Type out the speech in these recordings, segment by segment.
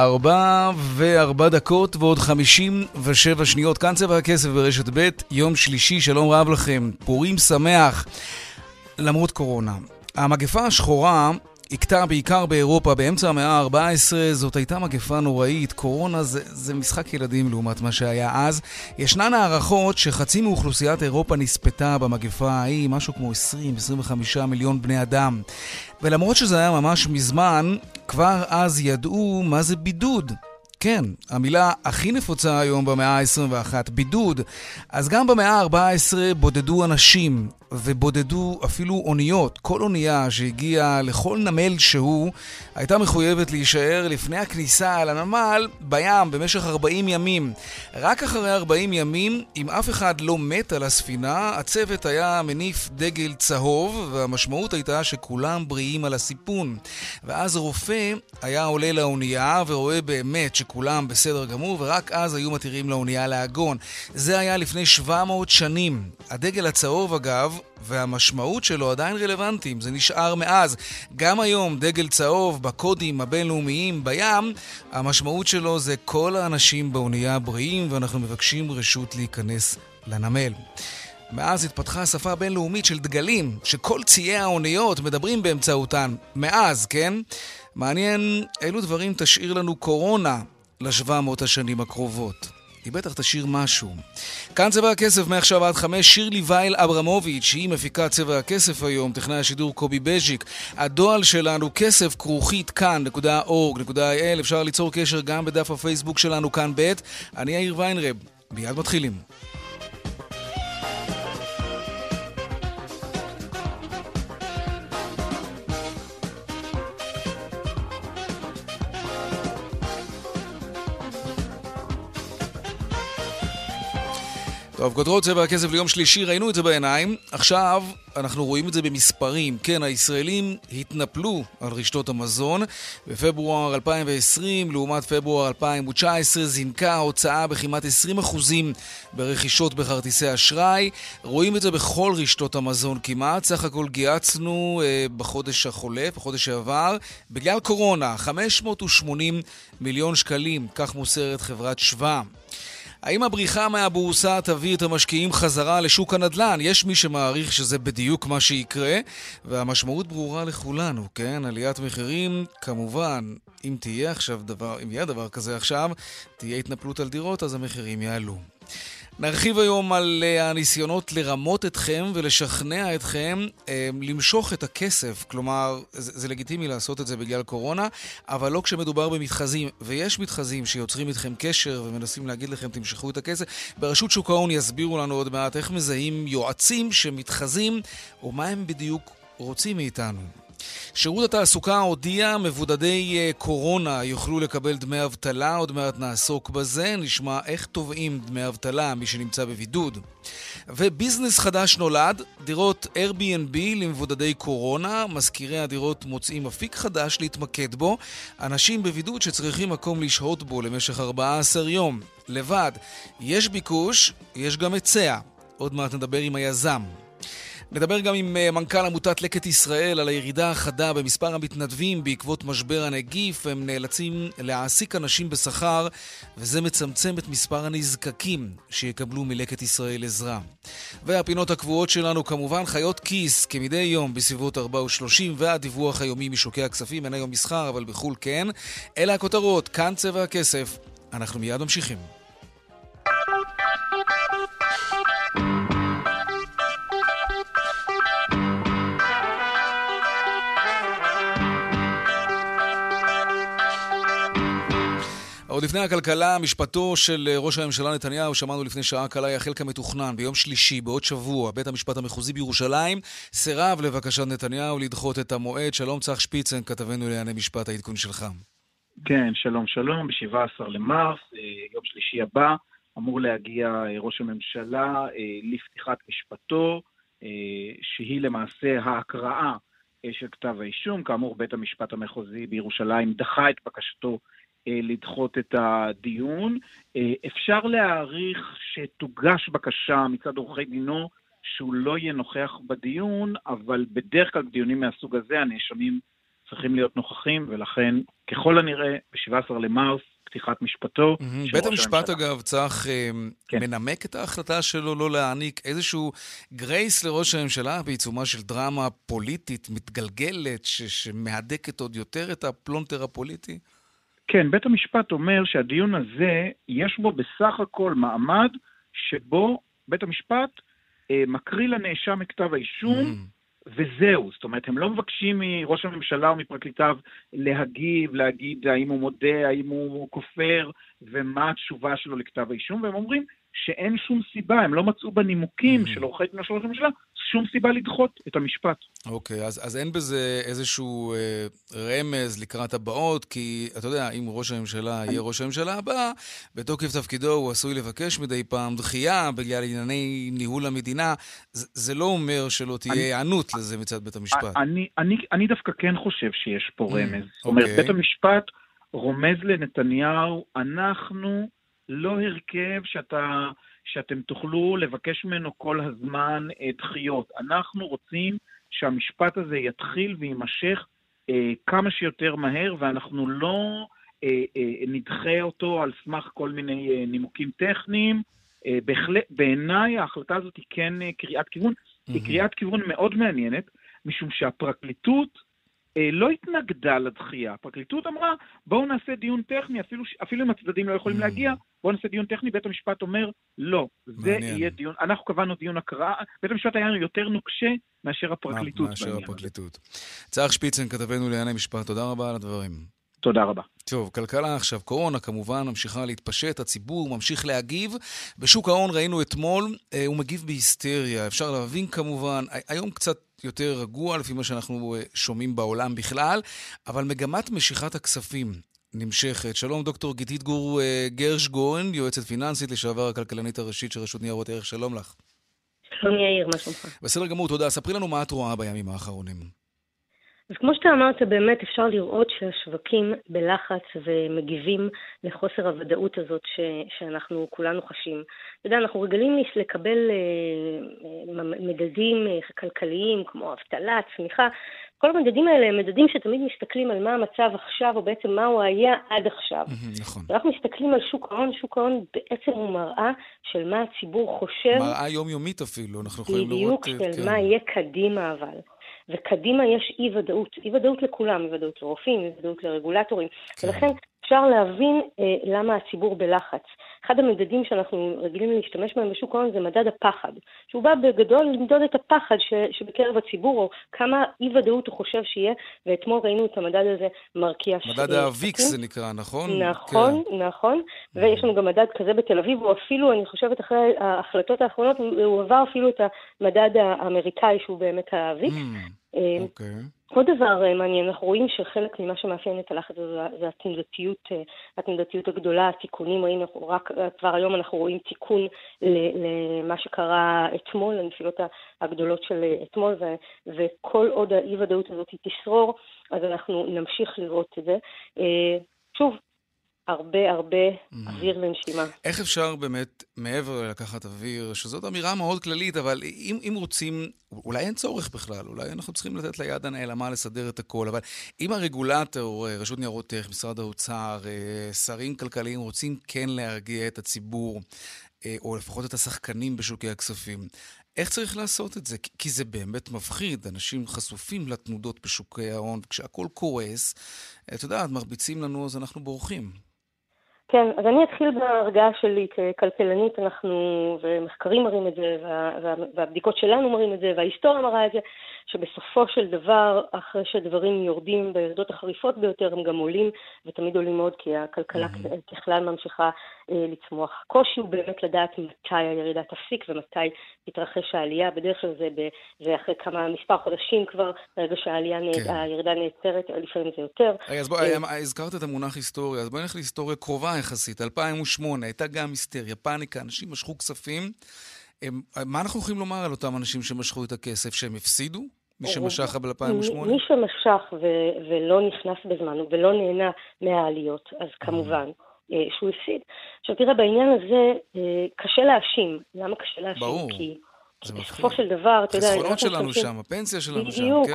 ארבע וארבע דקות ועוד חמישים ושבע שניות. כאן צבע הכסף ברשת ב', יום שלישי, שלום רב לכם. פורים שמח, למרות קורונה. המגפה השחורה הכתה בעיקר באירופה באמצע המאה ה-14, זאת הייתה מגפה נוראית, קורונה זה, זה משחק ילדים לעומת מה שהיה אז. ישנן הערכות שחצי מאוכלוסיית אירופה נספתה במגפה ההיא, משהו כמו 20-25 מיליון בני אדם. ולמרות שזה היה ממש מזמן, כבר אז ידעו מה זה בידוד. כן, המילה הכי נפוצה היום במאה ה-21, בידוד. אז גם במאה ה-14 בודדו אנשים, ובודדו אפילו אוניות. כל אונייה שהגיעה לכל נמל שהוא, הייתה מחויבת להישאר לפני הכניסה לנמל בים במשך 40 ימים. רק אחרי 40 ימים, אם אף אחד לא מת על הספינה, הצוות היה מניף דגל צהוב, והמשמעות הייתה שכולם בריאים על הסיפון. ואז רופא היה עולה לאונייה ורואה באמת שכולם בסדר גמור, ורק אז היו מתירים לאונייה להגון. זה היה לפני 700 שנים. הדגל הצהוב, אגב, והמשמעות שלו עדיין רלוונטיים, זה נשאר מאז. גם היום דגל צהוב בקודים הבינלאומיים בים, המשמעות שלו זה כל האנשים באונייה בריאים ואנחנו מבקשים רשות להיכנס לנמל. מאז התפתחה שפה בינלאומית של דגלים, שכל ציי האוניות מדברים באמצעותן. מאז, כן? מעניין אילו דברים תשאיר לנו קורונה לשבע מאות השנים הקרובות. היא בטח תשאיר משהו. כאן צבע הכסף מעכשיו עד חמש, שירלי וייל אברמוביץ', היא מפיקה צבע הכסף היום, טכנאי השידור קובי בז'יק. הדואל שלנו, כסף כרוכית כאן.org.il, אפשר ליצור קשר גם בדף הפייסבוק שלנו כאן ב', אני יאיר ויינרב, מיד מתחילים. טוב, כותרות צבע הכסף ליום שלישי, ראינו את זה בעיניים. עכשיו אנחנו רואים את זה במספרים. כן, הישראלים התנפלו על רשתות המזון. בפברואר 2020 לעומת פברואר 2019 זינקה ההוצאה בכמעט 20% ברכישות בכרטיסי אשראי. רואים את זה בכל רשתות המזון כמעט. סך הכל גייצנו אה, בחודש החולף, בחודש שעבר, בגלל קורונה, 580 מיליון שקלים, כך מוסרת חברת שווה. האם הבריחה מהבורסה תביא את המשקיעים חזרה לשוק הנדל"ן? יש מי שמעריך שזה בדיוק מה שיקרה, והמשמעות ברורה לכולנו, כן? עליית מחירים, כמובן, אם תהיה עכשיו דבר, אם יהיה דבר כזה עכשיו, תהיה התנפלות על דירות, אז המחירים יעלו. נרחיב היום על אה, הניסיונות לרמות אתכם ולשכנע אתכם אה, למשוך את הכסף. כלומר, זה, זה לגיטימי לעשות את זה בגלל קורונה, אבל לא כשמדובר במתחזים. ויש מתחזים שיוצרים איתכם קשר ומנסים להגיד לכם תמשכו את הכסף. ברשות שוק ההון יסבירו לנו עוד מעט איך מזהים יועצים שמתחזים, או מה הם בדיוק רוצים מאיתנו. שירות התעסוקה הודיע, מבודדי אה, קורונה יוכלו לקבל דמי אבטלה, עוד מעט נעסוק בזה, נשמע איך תובעים דמי אבטלה מי שנמצא בבידוד. וביזנס חדש נולד, דירות Airbnb למבודדי קורונה, משכירי הדירות מוצאים אפיק חדש להתמקד בו, אנשים בבידוד שצריכים מקום לשהות בו למשך 14 יום. לבד, יש ביקוש, יש גם היצע. עוד מעט נדבר עם היזם. נדבר גם עם אה, מנכ"ל עמותת לקט ישראל על הירידה החדה במספר המתנדבים בעקבות משבר הנגיף. הם נאלצים להעסיק אנשים בשכר, וזה מצמצם את מספר הנזקקים שיקבלו מלקט ישראל עזרה. והפינות הקבועות שלנו כמובן חיות כיס, כמדי יום בסביבות 4 ו-30, והדיווח היומי משוקי הכספים, אין היום מסחר, אבל בחו"ל כן. אלה הכותרות, כאן צבע הכסף. אנחנו מיד ממשיכים. עוד לפני הכלכלה, משפטו של אה, ראש הממשלה נתניהו, שמענו לפני שעה קלה, יחל כמתוכנן ביום שלישי, בעוד שבוע, בית המשפט המחוזי בירושלים סירב לבקשת נתניהו לדחות את המועד. שלום צח שפיצן, כתבנו לענייני משפט, העדכון שלך. כן, שלום שלום, ב-17 למרס, אה, יום שלישי הבא, אמור להגיע אה, ראש הממשלה לפתיחת משפטו, שהיא למעשה ההקראה של כתב האישום. כאמור, בית המשפט המחוזי בירושלים דחה את בקשתו לדחות את הדיון. אה, אפשר להעריך שתוגש בקשה מצד עורכי דינו שהוא לא יהיה נוכח בדיון, אבל בדרך כלל בדיונים מהסוג הזה הנאשמים צריכים להיות נוכחים, ולכן ככל הנראה ב-17 למרס פתיחת משפטו. Mm-hmm. בית המשפט, אגב, צריך אה, כן. מנמק את ההחלטה שלו לא להעניק איזשהו grace לראש הממשלה בעיצומה של דרמה פוליטית מתגלגלת, ש- שמהדקת עוד יותר את הפלונטר הפוליטי? כן, בית המשפט אומר שהדיון הזה, יש בו בסך הכל מעמד שבו בית המשפט אה, מקריא לנאשם את כתב האישום, mm. וזהו. זאת אומרת, הם לא מבקשים מראש הממשלה או מפרקליטיו להגיב, להגיד האם הוא מודה, האם הוא כופר, ומה התשובה שלו לכתב האישום, והם אומרים שאין שום סיבה, הם לא מצאו בנימוקים mm. של עורכי דין של ראש הממשלה שום סיבה לדחות את המשפט. אוקיי, okay, אז, אז אין בזה איזשהו אה, רמז לקראת הבאות, כי אתה יודע, אם ראש הממשלה אני... יהיה ראש הממשלה הבא, בתוקף תפקידו הוא עשוי לבקש מדי פעם דחייה בגלל ענייני ניהול המדינה. זה, זה לא אומר שלא תהיה היענות לזה מצד בית המשפט. אני, אני, אני דווקא כן חושב שיש פה mm, רמז. זאת אומרת, okay. אוקיי. בית המשפט רומז לנתניהו, אנחנו לא הרכב שאתה... שאתם תוכלו לבקש ממנו כל הזמן אה, דחיות. אנחנו רוצים שהמשפט הזה יתחיל ויימשך אה, כמה שיותר מהר, ואנחנו לא אה, אה, נדחה אותו על סמך כל מיני אה, נימוקים טכניים. אה, בהחלט, בעיניי ההחלטה הזאת היא כן אה, קריאת כיוון, mm-hmm. היא קריאת כיוון מאוד מעניינת, משום שהפרקליטות לא התנגדה לדחייה. הפרקליטות אמרה, בואו נעשה דיון טכני, אפילו, אפילו אם הצדדים לא יכולים mm. להגיע, בואו נעשה דיון טכני. בית המשפט אומר, לא, זה מעניין. יהיה דיון, אנחנו קבענו דיון הקראה, בית המשפט היה יותר נוקשה מאשר הפרקליטות. מאשר הפרקליטות. צער שפיצן, כתבנו לענייני משפט, תודה רבה על הדברים. תודה רבה. טוב, כלכלה עכשיו. קורונה כמובן ממשיכה להתפשט, הציבור ממשיך להגיב. בשוק ההון ראינו אתמול, אה, הוא מגיב בהיסטריה. אפשר להבין כמובן, היום קצת יותר רגוע לפי מה שאנחנו אה, שומעים בעולם בכלל, אבל מגמת משיכת הכספים נמשכת. שלום, דוקטור גיתית גור אה, גרש גורן, יועצת פיננסית לשעבר הכלכלנית הראשית של רשות ניירות ערך. שלום לך. שלום יאיר, מה שלומך? בסדר גמור, תודה. ספרי לנו מה את רואה בימים האחרונים. אז כמו שאתה אמרת, באמת אפשר לראות שהשווקים בלחץ ומגיבים לחוסר הוודאות הזאת ש, שאנחנו כולנו חשים. אתה יודע, אנחנו רגילים לקבל אה, מדדים אה, כלכליים כמו אבטלה, צמיחה. כל המדדים האלה הם מדדים שתמיד מסתכלים על מה המצב עכשיו, או בעצם מה הוא היה עד עכשיו. נכון. אנחנו מסתכלים על שוק ההון, שוק ההון בעצם הוא מראה של מה הציבור חושב. מראה יומיומית אפילו, אנחנו יכולים לראות... בדיוק, של כן. מה יהיה קדימה אבל. וקדימה יש אי-ודאות, אי-ודאות לכולם, אי-ודאות לרופאים, אי-ודאות לרגולטורים, כן. ולכן אפשר להבין אה, למה הציבור בלחץ. אחד המדדים שאנחנו רגילים להשתמש בהם בשוק ההון זה מדד הפחד, שהוא בא בגדול למדוד את הפחד ש, שבקרב הציבור, או כמה אי-ודאות הוא חושב שיהיה, ואתמול ראינו את המדד הזה מרקיע מדד הוויקס זה נקרא, נכון? נכון, כן. נכון, ויש לנו גם מדד כזה בתל אביב, הוא אפילו, אני חושבת, אחרי ההחלטות האחרונות, הוא עבר אפילו את המדד האמריקאי, שהוא באמת הוויקס. אה, אוקיי. עוד דבר אה, מעניין, אנחנו רואים שחלק ממה שמאפיין את הלחץ הזה זה התנודתיות, אה, התנודתיות הגדולה, התיקונים, ראינו רק כבר היום אנחנו רואים תיקון למה שקרה אתמול, לנפילות הגדולות של אתמול, וכל עוד האי-ודאות הזאת תשרור, אז אנחנו נמשיך לראות את זה. שוב, הרבה הרבה mm. אוויר לנשימה. איך אפשר באמת, מעבר ללקחת אוויר, שזאת אמירה מאוד כללית, אבל אם, אם רוצים, אולי אין צורך בכלל, אולי אנחנו צריכים לתת ליד הנעלמה לסדר את הכל, אבל אם הרגולטור, רשות ניירות ערך, משרד האוצר, אה, שרים כלכליים רוצים כן להרגיע את הציבור, אה, או לפחות את השחקנים בשוקי הכספים, איך צריך לעשות את זה? כי זה באמת מפחיד, אנשים חשופים לתנודות בשוקי ההון, כשהכול קורס, אתה יודע, מרביצים לנו אז אנחנו בורחים. כן, אז אני אתחיל בהרגעה שלי ככלכלנית, אנחנו, ומחקרים מראים את זה, וה, וה, והבדיקות שלנו מראים את זה, וההיסטוריה מראה את זה, שבסופו של דבר, אחרי שהדברים יורדים בירידות החריפות ביותר, הם גם עולים, ותמיד עולים מאוד, כי הכלכלה mm-hmm. ככלל ממשיכה אה, לצמוח. הקושי הוא באמת לדעת מתי הירידה תפסיק ומתי תתרחש העלייה. בדרך כלל זה, ב, זה אחרי כמה, מספר חודשים כבר, ברגע שהעלייה, כן. נעצרת, לפעמים זה יותר. רגע, אז בואי, אה, הזכרת את המונח היסטוריה, אז בואי נלך להיסטוריה קרובה יחסית. 2008, הייתה גם היסטריה, פאניקה, אנשים משכו כספים. הם, מה אנחנו יכולים לומר על אותם אנשים שמשכו את הכסף? שהם הפסידו? מי שמשך ב-2008? מי שמשך ו- ולא נכנס בזמן ולא נהנה מהעליות, אז כמובן. אה, שהוא הפסיד. עכשיו תראה, בעניין הזה אה, קשה להאשים. למה קשה להאשים? ברור. כי בסופו של דבר, אתה יודע... החסכונות שלנו שם, הפנסיה שלנו שם, כן. בדיוק,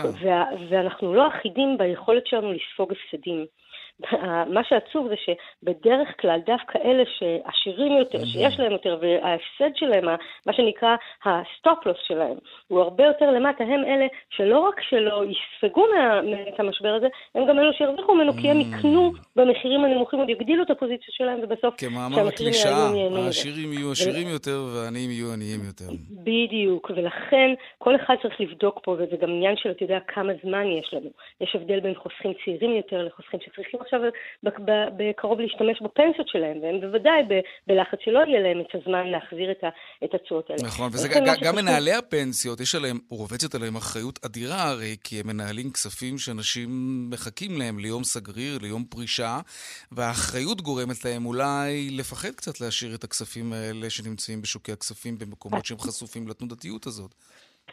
ואנחנו לא אחידים ביכולת שלנו לספוג הפסדים. מה שעצוב זה שבדרך כלל דווקא אלה שעשירים יותר, mm-hmm. שיש להם יותר, וההפסד שלהם, מה שנקרא הסטופלוס שלהם, הוא הרבה יותר למטה, הם אלה שלא רק שלא יספגו את המשבר הזה, הם גם אלו שירוויחו ממנו, כי הם mm-hmm. יקנו במחירים הנמוכים, עוד יגדילו את הפוזיציה שלהם, ובסוף כמאמר הקלישאה, העשירים יהיו עשירים יותר והעניים יהיו עניים יותר. בדיוק, ולכן כל אחד צריך לבדוק פה, וזה גם עניין של, אתה יודע, כמה זמן יש לנו. יש הבדל בין חוסכים צעירים יותר לחוסכים שצריכים עכשיו בקרוב להשתמש בפנסיות שלהם, והם בוודאי בלחץ שלא יהיה להם את הזמן להחזיר את התשואות האלה. נכון, וזה גם מנהלי הפנסיות, יש עליהם, רובצת עליהם אחריות אדירה הרי, כי הם מנהלים כספים שאנשים מחכים להם ליום סגריר, ליום פרישה, והאחריות גורמת להם אולי לפחד קצת להשאיר את הכספים האלה שנמצאים בשוקי הכספים במקומות שהם חשופים לתנודתיות הזאת.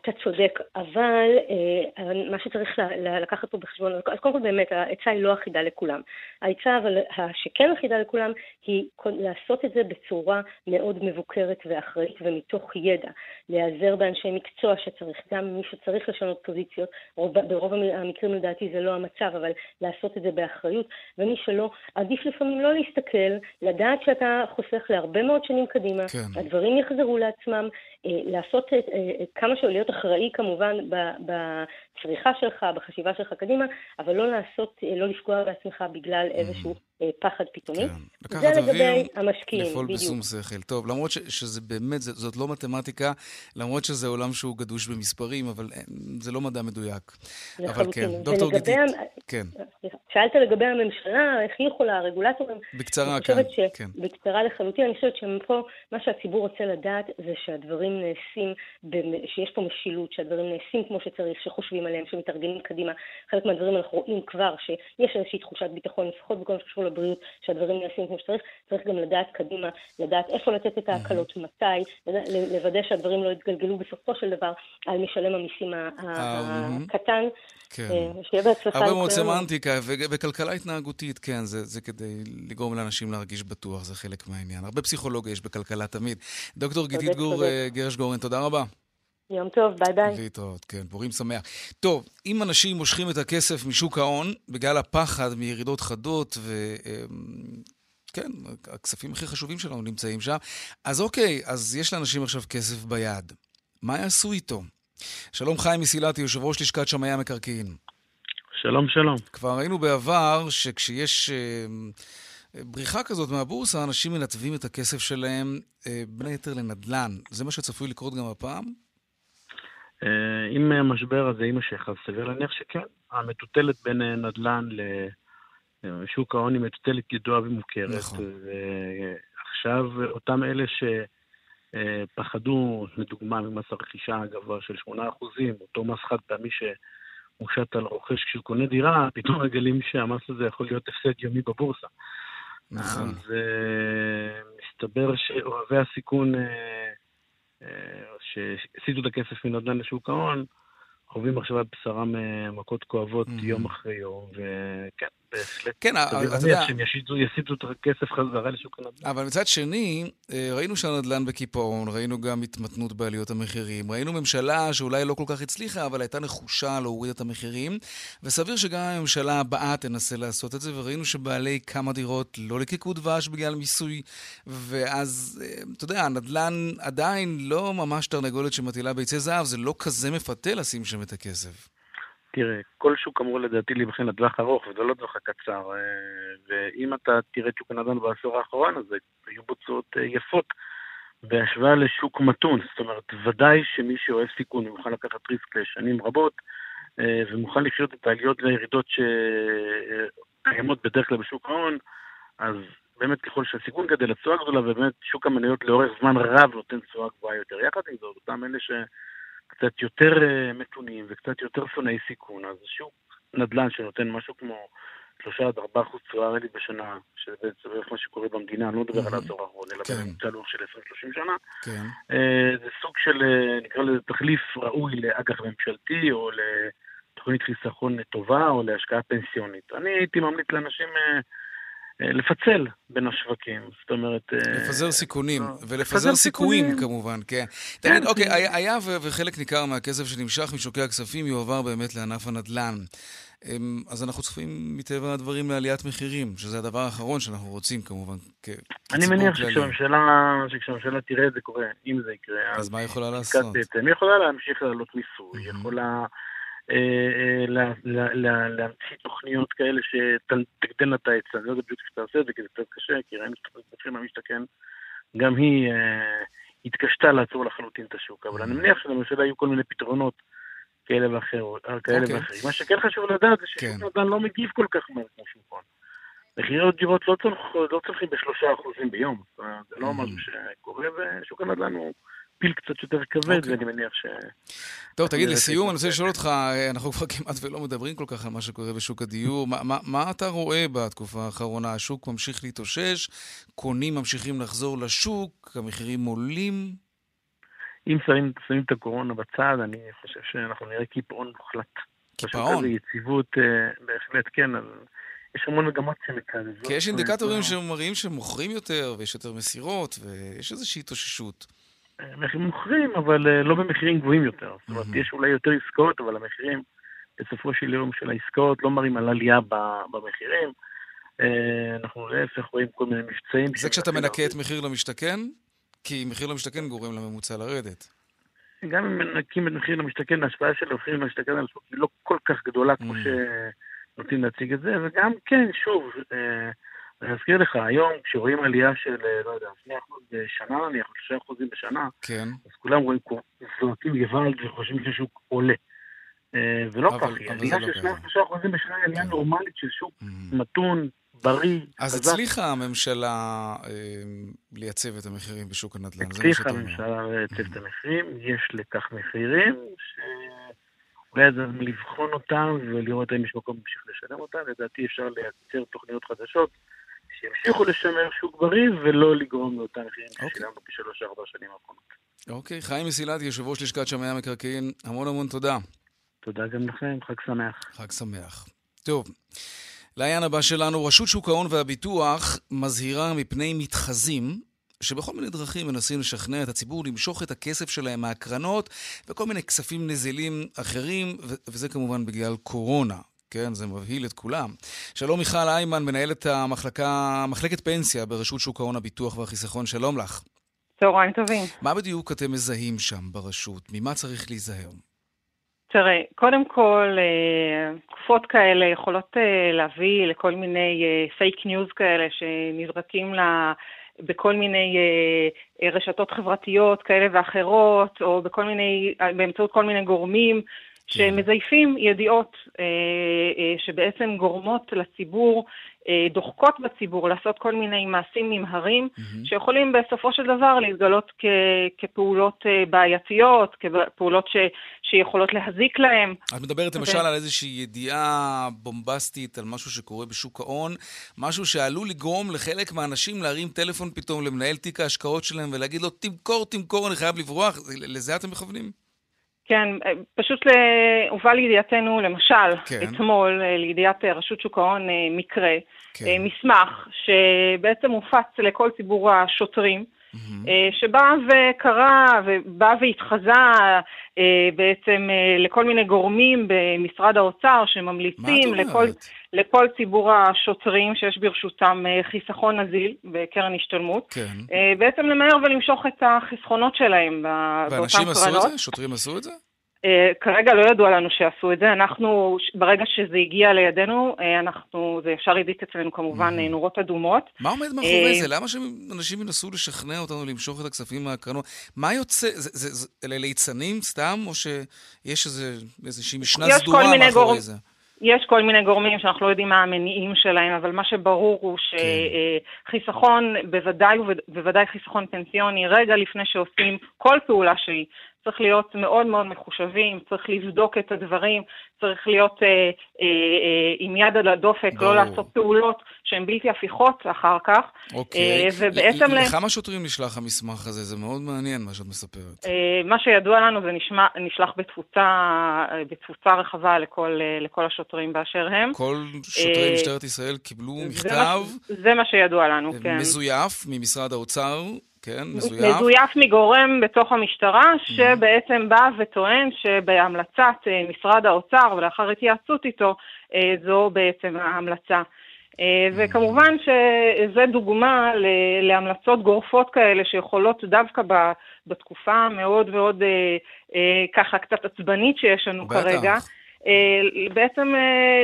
אתה צודק, אבל אה, מה שצריך לקחת פה בחשבון, אז קודם כל באמת העצה היא לא אחידה לכולם. העצה אבל שכן אחידה לכולם היא לעשות את זה בצורה מאוד מבוקרת ואחראית ומתוך ידע. להיעזר באנשי מקצוע שצריך, גם מי שצריך לשנות פוזיציות, רוב, ברוב המקרים לדעתי זה לא המצב, אבל לעשות את זה באחריות, ומי שלא, עדיף לפעמים לא להסתכל, לדעת שאתה חוסך להרבה מאוד שנים קדימה, כן. הדברים יחזרו לעצמם, לעשות את, אה, כמה שהוא להיות אחראי כמובן בצריכה שלך, בחשיבה שלך קדימה, אבל לא לעשות, אה, לא לפגוע בעצמך בגלל איזשהו פחד פתאומי. כן. זה לגבי המשקיעים, לפעול בדיוק. בשום שכל. טוב, למרות ש, שזה באמת, זאת לא מתמטיקה, למרות שזה עולם שהוא גדוש במספרים, אבל זה לא מדע מדויק. אבל כן, דוקטור גיתית, כן. שאלת לגבי הממשלה, איך היא יכולה, הרגולטורים. בקצרה, כן, ש... כן. בקצרה לחלוטין, אני חושבת שפה, מה שהציבור רוצה לדעת זה שהדברים נעשים, שיש פה משילות, שהדברים נעשים כמו שצריך, שחושבים עליהם, שמתארגנים קדימה. חלק מהדברים אנחנו רואים כבר שיש איזושהי תחושת ביטחון, לפחות בכל מה שקשור לבריאות, שהדברים נעשים כמו שצריך. צריך גם לדעת קדימה, לדעת איפה לתת את ההקלות, מתי, לוודא שהדברים לא יתגלגלו בסופו של דבר על משלם המיסים הקטן. כן. אה, שיהיה בהצלחה. הרבה מאוד סמנטיקה, וכלכלה התנהגותית, כן, זה, זה כדי לגרום לאנשים להרגיש בטוח, זה חלק מהעניין. הרבה פסיכולוגיה יש בכלכלה תמיד. דוקטור גיתית גור אה, גרש גורן, תודה רבה. יום טוב, ביי ביי. להתראות, כן, פורים שמח. טוב, אם אנשים מושכים את הכסף משוק ההון בגלל הפחד מירידות חדות ו... אמ, כן, הכספים הכי חשובים שלנו נמצאים שם. אז אוקיי, אז יש לאנשים עכשיו כסף ביד. מה יעשו איתו? שלום חיים מסילתי, יושב ראש לשכת שמאי המקרקעין. שלום, שלום. כבר ראינו בעבר שכשיש אה, בריחה כזאת מהבורסה, אנשים מנתבים את הכסף שלהם אה, בין היתר לנדל"ן. זה מה שצפוי לקרות גם הפעם? אה, אם המשבר הזה יימשך, אז סביר להניח שכן. המטוטלת בין נדל"ן לשוק ההון היא מטוטלת ידועה ומוכרת. נכון. ועכשיו אותם אלה ש... פחדו, לדוגמה, ממס הרכישה הגבוה של 8%, אותו מס חד פעמי שמושת על רוכש כשהוא קונה דירה, פתאום מגלים שהמס הזה יכול להיות הפסד יומי בבורסה. נכון. אז מסתבר שאוהבי הסיכון שהסיטו את הכסף מנדל"ן לשוק ההון, חווים עכשיו על בשרם מכות כואבות mm-hmm. יום אחרי יום, וכן, בהחלט. כן, אתה יודע... שהם יסיטו את הכסף חזרה לשוק הנדל"ן. אבל מצד שני, אה, ראינו שהנדל"ן בקיפאון, ראינו גם התמתנות בעליות המחירים, ראינו ממשלה שאולי לא כל כך הצליחה, אבל הייתה נחושה להוריד את המחירים, וסביר שגם הממשלה הבאה תנסה לעשות את זה, וראינו שבעלי כמה דירות לא לקקו דבש בגלל מיסוי, ואז, אה, אתה יודע, הנדל"ן עדיין לא ממש תרנגולת שמטילה ביצי זהב, זה לא כזה מפתה לשים שם את הכסף. תראה, כל שוק אמור לדעתי להיבחן לטווח ארוך, וזה לא לטווח הקצר. אה, ואם אתה תראה את שוק הנדל"ן בעשור האחרון, אז היו בו תשואות אה, יפות בהשוואה לשוק מתון. זאת אומרת, ודאי שמי שאוהב סיכון ומוכן לקחת ריסק לשנים רבות, אה, ומוכן לחיות את העליות והירידות שקיימות בדרך כלל בשוק ההון, אז באמת ככל שהסיכון גדל, התשואה גדולה, ובאמת שוק המניות לאורך זמן רב נותן תשואה גבוהה יותר. יחד עם זאת, אותם אלה שקצת יותר אה, מתונים וקצת יותר שונאי סיכון, אז שוק נדל"ן שנותן משהו כמו שלושה עד ארבעה אחוז תשואה ריאלית בשנה, שזה בערך מה שקורה במדינה, אני לא מדבר על העשור האחרון, אלא כן. בממוצע לאורך של 20-30 שנה. כן. אה, זה סוג של, אה, נקרא לזה תחליף ראוי לאג"ח ממשלתי, או לתוכנית חיסכון טובה, או להשקעה פנסיונית. אני הייתי ממליץ לאנשים... אה, לפצל בין השווקים, זאת אומרת... לפזר סיכונים, ולפזר סיכויים כמובן, כן. תגיד, אוקיי, היה וחלק ניכר מהכסף שנמשך משוקי הכספים יועבר באמת לענף הנדל"ן. אמ, אז אנחנו צופים מטבע הדברים לעליית מחירים, שזה הדבר האחרון שאנחנו רוצים כמובן. אני מניח שכשהממשלה, שכשהממשלה תראה את זה קורה, אם זה יקרה, אז מה יכולה לעשות? היא יכולה להמשיך להעלות מיסוי, היא אה, אה, להמציא תוכניות כאלה שתגדלנה את ההיצע. אני לא יודע בדיוק איך תעשה את זה, כי זה קצת קשה, כי ראינו את מחיר למשתכן, גם היא אה, התקשתה לעצור לחלוטין את השוק. אבל אני מניח שלממשלה יהיו כל מיני פתרונות. כאלה. אוקיי. ואחרים. מה שכן חשוב לדעת זה ששוק כן. נדל"ן לא מגיב כל כך מהר כמו שוק הון. מחירי דירות לא, לא צומחים בשלושה אחוזים ביום, זה לא mm-hmm. משהו שקורה, ושוק הנדל"ן הוא פיל קצת יותר כבד. אוקיי. ואני מניח ש... טוב, תגיד, לסיום, אני רוצה לשאול אותך, אנחנו כבר כמעט ולא מדברים כל כך על מה שקורה בשוק הדיור. מה, אתה רואה בתקופה האחרונה? השוק ממשיך להתאושש, קונים ממשיכים לחזור לשוק, המחירים עולים? אם שמים, שמים את הקורונה בצד, אני חושב שאנחנו נראה קיפאון מוחלט. קיפאון? יציבות, אה, בהחלט כן, אבל יש המון מגמות שמקזזות. כי יש אינדיקטורים שמראים שמוכרים יותר, ויש יותר מסירות, ויש איזושהי התאוששות. מוכרים, אבל אה, לא במחירים גבוהים יותר. זאת אומרת, יש אולי יותר עסקאות, אבל המחירים, בסופו של יום של העסקאות, לא מראים על עלייה במחירים. אה, אנחנו להפך רואים כל מיני מבצעים. זה כשאתה מנקה את מחיר למשתכן? כי מחיר למשתכן גורם לממוצע לרדת. גם אם מנקים את מחיר למשתכן, ההשפעה של מחיר למשתכן על השוק היא לא כל כך גדולה כמו. שנוטים להציג את זה, וגם כן, שוב, אה, אני אזכיר לך, היום כשרואים עלייה של, אה, לא יודע, 2% בשנה נניח, או 3% בשנה, כן. אז כולם רואים, זועקים גוואלד וחושבים שהשוק עולה. אה, ולא כך, עלייה לא של 2-3% בשנה היא עלייה כן. נורמלית של שוק. מתון, בריא, אז חזק. הצליחה הממשלה אה, לייצב את המחירים בשוק הנדל"ן, הצליחה הממשלה לייצב את המחירים, יש לכך מחירים, שאולי אז לבחון אותם ולראות האם יש מקום להמשיך לשלם אותם, לדעתי אפשר לייצר תוכניות חדשות. שימשיכו לשמר שוק בריא ולא לגרום לאותם מחירים okay. אוקיי. ששילמנו בשלוש-ארבע שנים האחרונות. אוקיי. חיים מסילתי, יושב ראש לשכת שמאי המקרקעין, המון המון תודה. תודה גם לכם, חג שמח. חג שמח. טוב. לעניין הבא שלנו, רשות שוק ההון והביטוח מזהירה מפני מתחזים שבכל מיני דרכים מנסים לשכנע את הציבור למשוך את הכסף שלהם מהקרנות וכל מיני כספים נזילים אחרים, וזה כמובן בגלל קורונה. כן, זה מבהיל את כולם. שלום מיכל איימן, מנהלת המחלקה, מחלקת פנסיה ברשות שוק ההון, הביטוח והחיסכון, שלום לך. צהריים טובים. מה בדיוק אתם מזהים שם ברשות? ממה צריך להיזהר? תראה, קודם כל, אה, תקופות כאלה יכולות אה, להביא לכל מיני פייק אה, news כאלה שנזרקים לה... בכל מיני רשתות חברתיות כאלה ואחרות, או בכל מיני, באמצעות כל מיני גורמים. שמזייפים ידיעות אה, אה, שבעצם גורמות לציבור, אה, דוחקות בציבור לעשות כל מיני מעשים נמהרים, mm-hmm. שיכולים בסופו של דבר להתגלות כ, כפעולות אה, בעייתיות, כפעולות ש, שיכולות להזיק להם. את מדברת למשל ו... על איזושהי ידיעה בומבסטית על משהו שקורה בשוק ההון, משהו שעלול לגרום לחלק מהאנשים להרים טלפון פתאום למנהל תיק ההשקעות שלהם ולהגיד לו, תמכור, תמכור, אני חייב לברוח. לזה אתם מכוונים? כן, פשוט הובא לידיעתנו, למשל, כן. אתמול, אה, לידיעת אה, רשות שוק ההון, אה, מקרה, כן. מסמך שבעצם הופץ לכל ציבור השוטרים, mm-hmm. שבא וקרא ובא והתחזה בעצם לכל מיני גורמים במשרד האוצר שממליצים לכל, לכל ציבור השוטרים שיש ברשותם חיסכון נזיל בקרן השתלמות, כן. בעצם למהר ולמשוך את החסכונות שלהם באותן קרנות. ואנשים עשו את זה? שוטרים עשו את זה? Uh, כרגע לא ידוע לנו שעשו את זה, אנחנו, ברגע שזה הגיע לידינו, uh, אנחנו, זה ישר הדיק אצלנו כמובן mm-hmm. נורות אדומות. מה עומד מאחורי זה? למה שאנשים ינסו לשכנע אותנו למשוך את הכספים מהקרנות? מה יוצא? אלה ליצנים סתם, או שיש איזושהי משנה סדורה מאחורי. זה? יש כל מיני גורמים שאנחנו לא יודעים מה המניעים שלהם, אבל מה שברור הוא שחיסכון, כן. בוודאי ובוודאי חיסכון פנסיוני, רגע לפני שעושים כל פעולה שהיא, צריך להיות מאוד מאוד מחושבים, צריך לבדוק את הדברים, צריך להיות אה, אה, אה, עם יד על הדופק, לא ברור. לא לעשות פעולות שהן בלתי הפיכות אחר כך. אוקיי. אה, ובעצם... לכמה שוטרים נשלח המסמך הזה? זה מאוד מעניין מה שאת מספרת. אה, מה שידוע לנו זה נשמע, נשלח בתפוצה, בתפוצה רחבה לכל, אה, לכל השוטרים באשר הם. כל שוטרי אה, משטרת ישראל קיבלו מכתב... זה מה, זה מה שידוע לנו, כן. מזויף ממשרד האוצר. כן, מזויף. מזויף מגורם בתוך המשטרה. שבעצם בא וטוען שבהמלצת אה, משרד האוצר ולאחר התייעצות איתו, אה, זו בעצם ההמלצה. אה. וכמובן שזה דוגמה להמלצות גורפות כאלה שיכולות דווקא בתקופה המאוד מאוד ככה קצת עצבנית שיש לנו בטח. כרגע, בעצם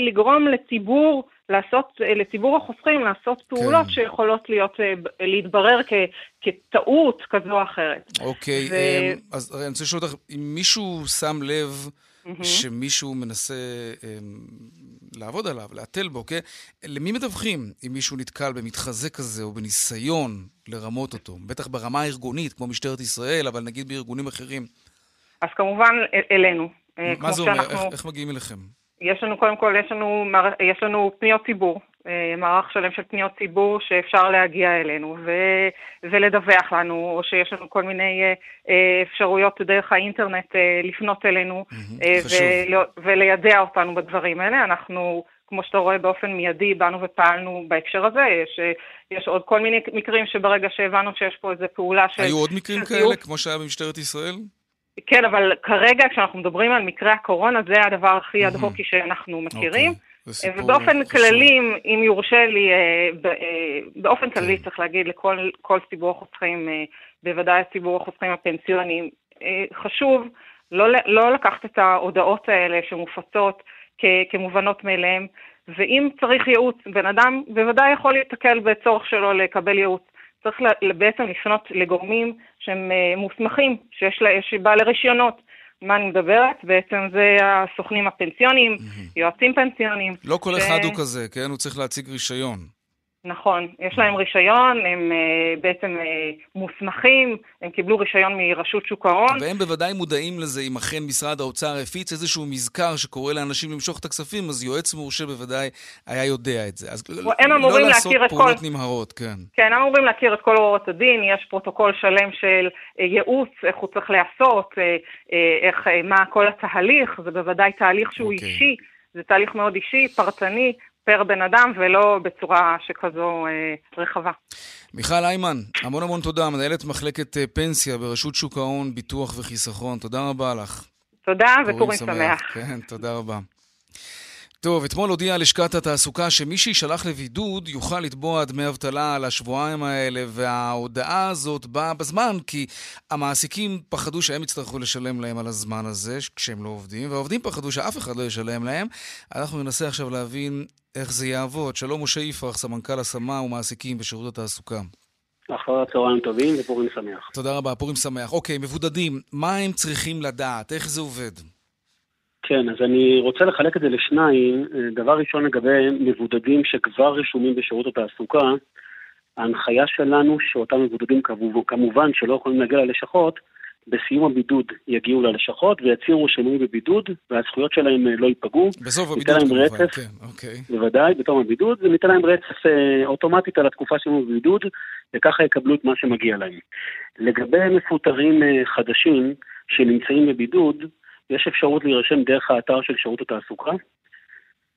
לגרום לציבור לעשות, אה, לציבור החוסכים לעשות פעולות כן. שיכולות להיות, אה, להתברר כ, כטעות כזו או אחרת. אוקיי, ו... אז אני רוצה לשאול אותך, אם מישהו שם לב mm-hmm. שמישהו מנסה אמ, לעבוד עליו, להתל בו, כן? למי מדווחים אם מישהו נתקל במתחזה כזה או בניסיון לרמות אותו? בטח ברמה הארגונית, כמו משטרת ישראל, אבל נגיד בארגונים אחרים. אז כמובן אלינו. אה, מה זה אומר? שאנחנו... איך, איך מגיעים אליכם? יש לנו, קודם כל, יש לנו, יש לנו פניות ציבור, אה, מערך שלם של פניות ציבור שאפשר להגיע אלינו ו, ולדווח לנו, או שיש לנו כל מיני אה, אפשרויות דרך האינטרנט לפנות אלינו ול, וליידע אותנו בדברים האלה. אנחנו, כמו שאתה רואה, באופן מיידי באנו ופעלנו בהקשר הזה. יש, יש עוד כל מיני מקרים שברגע שהבנו שיש פה איזו פעולה של... היו עוד מקרים כאלה, כמו שהיה במשטרת ישראל? כן, אבל כרגע כשאנחנו מדברים על מקרה הקורונה, זה הדבר הכי אד-הוקי שאנחנו מכירים. Okay. אוקיי, ובאופן כללי, אם יורשה לי, אה, אה, באופן כללי. כן. צריך להגיד לכל ציבור החוסכים, אה, בוודאי ציבור החוסכים הפנסיוניים, חשוב לא, לא לקחת את ההודעות האלה שמופצות כמובנות מאליהם, ואם צריך ייעוץ, בן אדם בוודאי יכול להתקל בצורך שלו לקבל ייעוץ. צריך בעצם לפנות לגורמים שהם אה, מוסמכים, שיש לה, יש בעלי רישיונות. מה אני מדברת? בעצם זה הסוכנים הפנסיוניים. יועצים פנסיוניים. לא כל. אחד הוא כזה, כן? הוא צריך להציג רישיון. נכון, יש להם רישיון, הם uh, בעצם uh, מוסמכים, הם קיבלו רישיון מרשות שוק ההון. והם בוודאי מודעים לזה, אם אכן משרד האוצר הפיץ איזשהו מזכר שקורא לאנשים למשוך את הכספים, אז יועץ מורשה בוודאי היה יודע את זה. אז הם אמורים לא לעשות פעולות כל... נמהרות, כן. כן, הם אמורים להכיר את כל הוראות הדין, יש פרוטוקול שלם של uh, ייעוץ, איך הוא צריך להיעשות, איך, מה כל התהליך, זה בוודאי תהליך שהוא okay. אוקיי. אישי. זה תהליך מאוד אישי, פרטני, פר בן אדם, ולא בצורה שכזו אה, רחבה. מיכל איימן, המון המון תודה, מנהלת מחלקת אה, פנסיה ברשות שוק ההון, ביטוח וחיסכון. תודה רבה לך. תודה, ופורים שמח. שמח. כן, תודה רבה. טוב, אתמול הודיעה לשכת התעסוקה שמי שיישלח לבידוד יוכל לתבוע דמי אבטלה על השבועיים האלה, וההודעה הזאת באה בזמן כי המעסיקים פחדו שהם יצטרכו לשלם להם על הזמן הזה כשהם לא עובדים, והעובדים פחדו שאף אחד לא ישלם להם. אנחנו ננסה עכשיו להבין איך זה יעבוד. שלום, משה יפרח, סמנכ"ל השמה ומעסיקים בשירות התעסוקה. אחר הצהריים טובים ופורים שמח. תודה רבה, פורים שמח. אוקיי, מבודדים, מה הם צריכים לדעת? איך זה עובד? כן, אז אני רוצה לחלק את זה לשניים. דבר ראשון לגבי מבודדים שכבר רשומים בשירות התעסוקה, ההנחיה שלנו שאותם מבודדים כמובן שלא יכולים להגיע ללשכות, בסיום הבידוד יגיעו ללשכות ויצהירו שינוי בבידוד והזכויות שלהם אה, לא ייפגעו. בסוף הבידוד כמובן, רצף, כן, אוקיי. בוודאי, בתום הבידוד, וניתן להם רצף אה, אוטומטית על התקופה שהם בבידוד, וככה יקבלו את מה שמגיע להם. לגבי מפוטרים אה, חדשים שנמצאים בבידוד, יש אפשרות להירשם דרך האתר של שירות התעסוקה,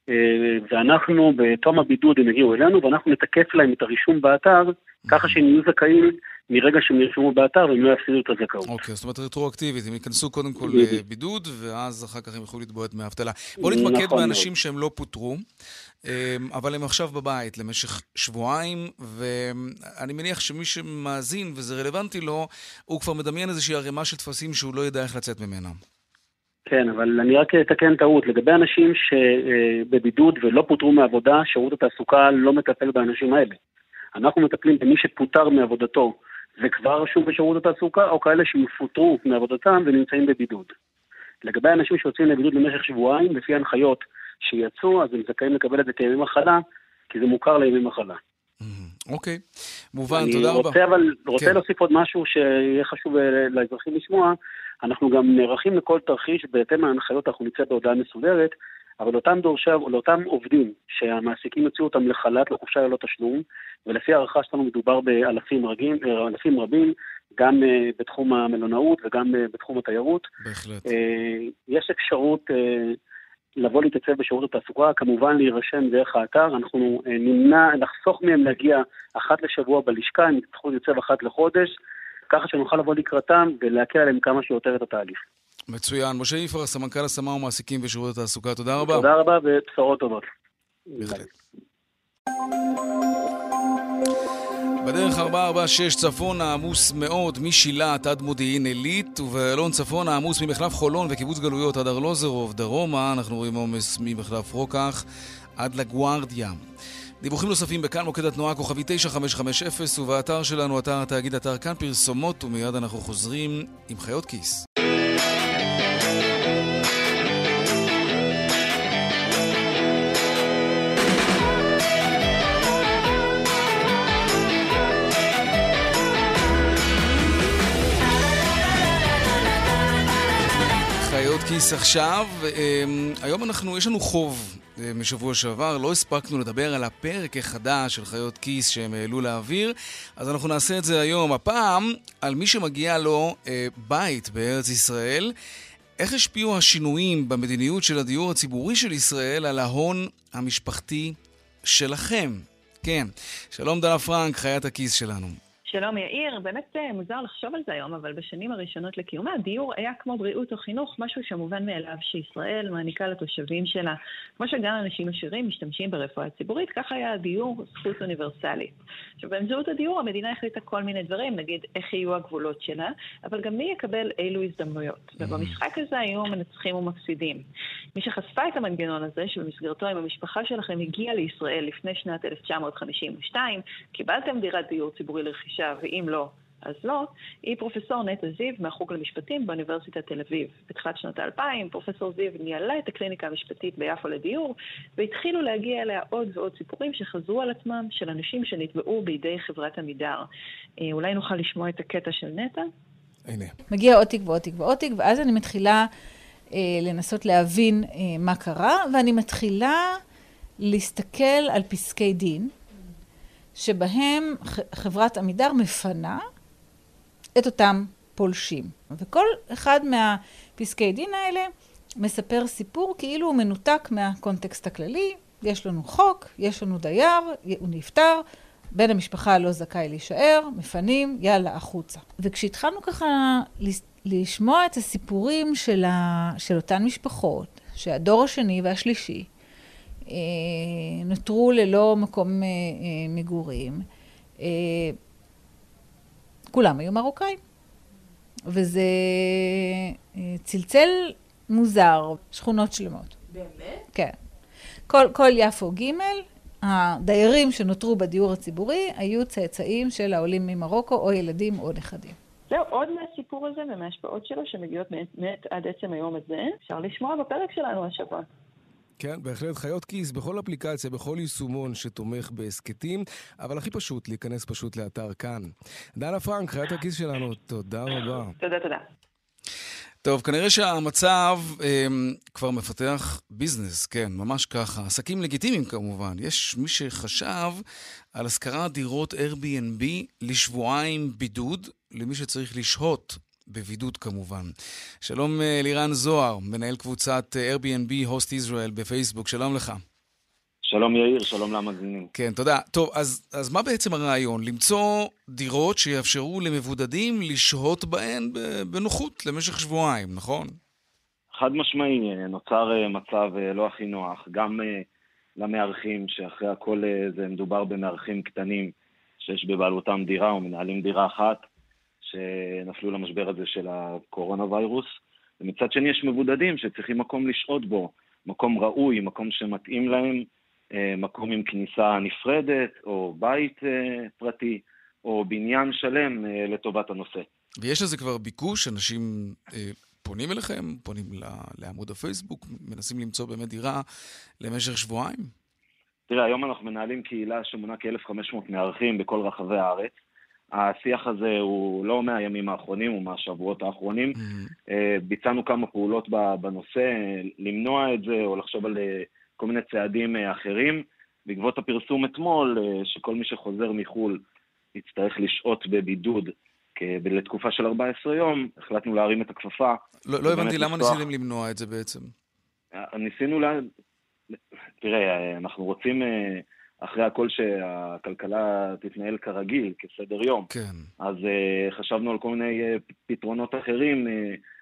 אה, ואנחנו בתום הבידוד הם יגיעו אלינו ואנחנו נתקף להם את הרישום באתר ככה שהם יהיו זכאים מרגע שהם ירשמו באתר והם לא יפסידו את הזכאות. אוקיי, זאת אומרת רטרואקטיבית, הם ייכנסו קודם כל לבידוד ואז אחר כך הם יוכלו לתבוע את דמי האבטלה. בואו נתמקד נכון באנשים שהם לא פוטרו, אה, אבל הם עכשיו בבית למשך שבועיים, ואני מניח שמי שמאזין וזה רלוונטי לו, הוא כבר מדמיין איזושהי ערימה של טפסים שהוא לא ידע איך לצאת ממנה. כן, אבל אני רק אתקן טעות. לגבי אנשים שבבידוד ולא פוטרו מעבודה, שירות התעסוקה לא מטפל באנשים האלה. אנחנו מטפלים במי שפוטר מעבודתו וכבר רשום בשירות התעסוקה, או כאלה שיפוטרו מעבודתם ונמצאים בבידוד. לגבי אנשים שיוצאים לבידוד במשך שבועיים, לפי הנחיות שיצאו, אז הם זכאים לקבל את זה כימי מחלה, כי זה מוכר לימי מחלה. אוקיי, מובן, תודה רבה. אני רוצה אבל, רוצה כן. להוסיף עוד משהו שיהיה חשוב אה, לאזרחים לשמוע. אנחנו גם נערכים לכל תרחיש, בהתאם להנחיות אנחנו נצא בהודעה מסודרת, אבל אותם דורשי, לאותם עובדים שהמעסיקים יוציאו אותם לחל"ת, לחופשה ללא תשלום, ולפי הערכה שלנו מדובר באלפים רגים, אלפים רבים, גם uh, בתחום המלונאות וגם uh, בתחום התיירות. בהחלט. Uh, יש אפשרות uh, לבוא להתייצב בשירות התעסוקה, כמובן להירשם דרך האתר, אנחנו uh, נמנע, נחסוך מהם להגיע אחת לשבוע בלשכה, הם יצטרכו להתייצב אחת לחודש, ככה שנוכל לבוא לקראתם ולהקל עליהם כמה שיותר את התהליך. מצוין. משה יפרח, סמנכ"ל השמה ומעסיקים בשירות התעסוקה, תודה רבה. תודה רבה ובשורות טובות. בהחלט. בדרך 446 צפון העמוס מאוד משילת עד מודיעין עילית, ובאלון צפון העמוס ממחלף חולון וקיבוץ גלויות עד ארלוזרוב. דרומה אנחנו רואים עומס ממחלף רוקח עד לגוארדיה. דיווחים נוספים בכאן מוקד התנועה כוכבי 9550 ובאתר שלנו, אתר התאגיד, אתר כאן פרסומות, ומיד אנחנו חוזרים עם חיות כיס. כיס עכשיו. אמ, היום אנחנו, יש לנו חוב אה, משבוע שעבר, לא הספקנו לדבר על הפרק החדש של חיות כיס שהם העלו לאוויר, אז אנחנו נעשה את זה היום. הפעם, על מי שמגיע לו אה, בית בארץ ישראל. איך השפיעו השינויים במדיניות של הדיור הציבורי של ישראל על ההון המשפחתי שלכם? כן. שלום דנה פרנק, חיית הכיס שלנו. שלום יאיר, באמת אה, מוזר לחשוב על זה היום, אבל בשנים הראשונות לקיומה, דיור היה כמו בריאות או חינוך, משהו שמובן מאליו שישראל מעניקה לתושבים שלה. כמו שגם אנשים עשירים משתמשים ברפואה ציבורית, כך היה הדיור זכות אוניברסלית. עכשיו, באמצעות הדיור המדינה החליטה כל מיני דברים, נגיד איך יהיו הגבולות שלה, אבל גם מי יקבל אילו הזדמנויות. Mm. ובמשחק הזה היו מנצחים ומפסידים. מי שחשפה את המנגנון הזה, שבמסגרתו אם המשפחה שלכם הגיעה לישראל לפני שנת 1952, קיבלתם דירת דיור ציבורי לרכישה, עכשיו, ואם לא, אז לא, היא פרופסור נטע זיו מהחוג למשפטים באוניברסיטת תל אביב. בתחילת שנות האלפיים, פרופסור זיו ניהלה את הקליניקה המשפטית ביפו לדיור, והתחילו להגיע אליה עוד ועוד סיפורים שחזרו על עצמם של אנשים שנתבעו בידי חברת עמידר. אה, אולי נוכל לשמוע את הקטע של נטע? הנה. מגיע עוד תיק ועוד תיק ועוד תיק, ואז אני מתחילה אה, לנסות להבין אה, מה קרה, ואני מתחילה להסתכל על פסקי דין. שבהם חברת עמידר מפנה את אותם פולשים. וכל אחד מהפסקי דין האלה מספר סיפור כאילו הוא מנותק מהקונטקסט הכללי. יש לנו חוק, יש לנו דייר, הוא נפטר, בן המשפחה לא זכאי להישאר, מפנים, יאללה, החוצה. וכשהתחלנו ככה לשמוע את הסיפורים של, ה... של אותן משפחות, שהדור השני והשלישי נותרו ללא מקום אה, אה, מגורים. כולם היו מרוקאים. וזה צלצל מוזר, שכונות שלמות. באמת? כן. כל, כל יפו ג', הדיירים שנותרו בדיור הציבורי היו צאצאים של העולים ממרוקו, או ילדים או נכדים. זהו, עוד מהסיפור הזה ומההשפעות שלו שמגיעות באמת עד עצם היום הזה, אפשר לשמוע בפרק שלנו השבוע. כן, בהחלט חיות כיס בכל אפליקציה, בכל יישומון שתומך בהסכתים, אבל הכי פשוט, להיכנס פשוט לאתר כאן. דנה פרנק, חיית הכיס שלנו, תודה רבה. תודה, תודה. טוב, כנראה שהמצב אה, כבר מפתח ביזנס, כן, ממש ככה. עסקים לגיטימיים כמובן. יש מי שחשב על השכרת דירות Airbnb לשבועיים בידוד למי שצריך לשהות בבידוד כמובן. שלום אה, לירן זוהר, מנהל קבוצת אה, Airbnb Host Israel בפייסבוק, שלום לך. שלום יאיר, שלום למאזינים. כן, תודה. טוב, אז, אז מה בעצם הרעיון? למצוא דירות שיאפשרו למבודדים לשהות בהן בנוחות למשך שבועיים, נכון? חד משמעי, אה, נוצר מצב לא הכי נוח, גם למארחים, שאחרי הכל זה מדובר במארחים קטנים שיש בבעלותם דירה או מנהלים דירה אחת, שנפלו למשבר הזה של הקורונה ויירוס, ומצד שני יש מבודדים שצריכים מקום לשהות בו, מקום ראוי, מקום שמתאים להם, אה, מקום עם כניסה נפרדת, או בית אה, פרטי, או בניין שלם אה, לטובת הנושא. ויש לזה כבר ביקוש? אנשים פונים אליכם, פונים לעמוד הפייסבוק, מנסים למצוא באמת דירה למשך שבועיים? תראה, היום אנחנו מנהלים קהילה שמונה כ-1,500 מארחים בכל רחבי הארץ. השיח הזה הוא לא מהימים האחרונים, הוא מהשבועות האחרונים. Mm-hmm. ביצענו כמה פעולות בנושא, למנוע את זה או לחשוב על אה, כל מיני צעדים אה, אחרים. בעקבות הפרסום אתמול, שכל מי שחוזר מחו"ל יצטרך לשהות בבידוד לתקופה של 14 יום, החלטנו להרים את הכפפה. לא, לא הבנתי למה. ניסיתם למנוע את זה בעצם. ניסינו לה... תראה, אנחנו רוצים... אחרי הכל שהכלכלה תתנהל כרגיל, כסדר יום. כן. אז uh, חשבנו על כל מיני uh, פתרונות אחרים, uh,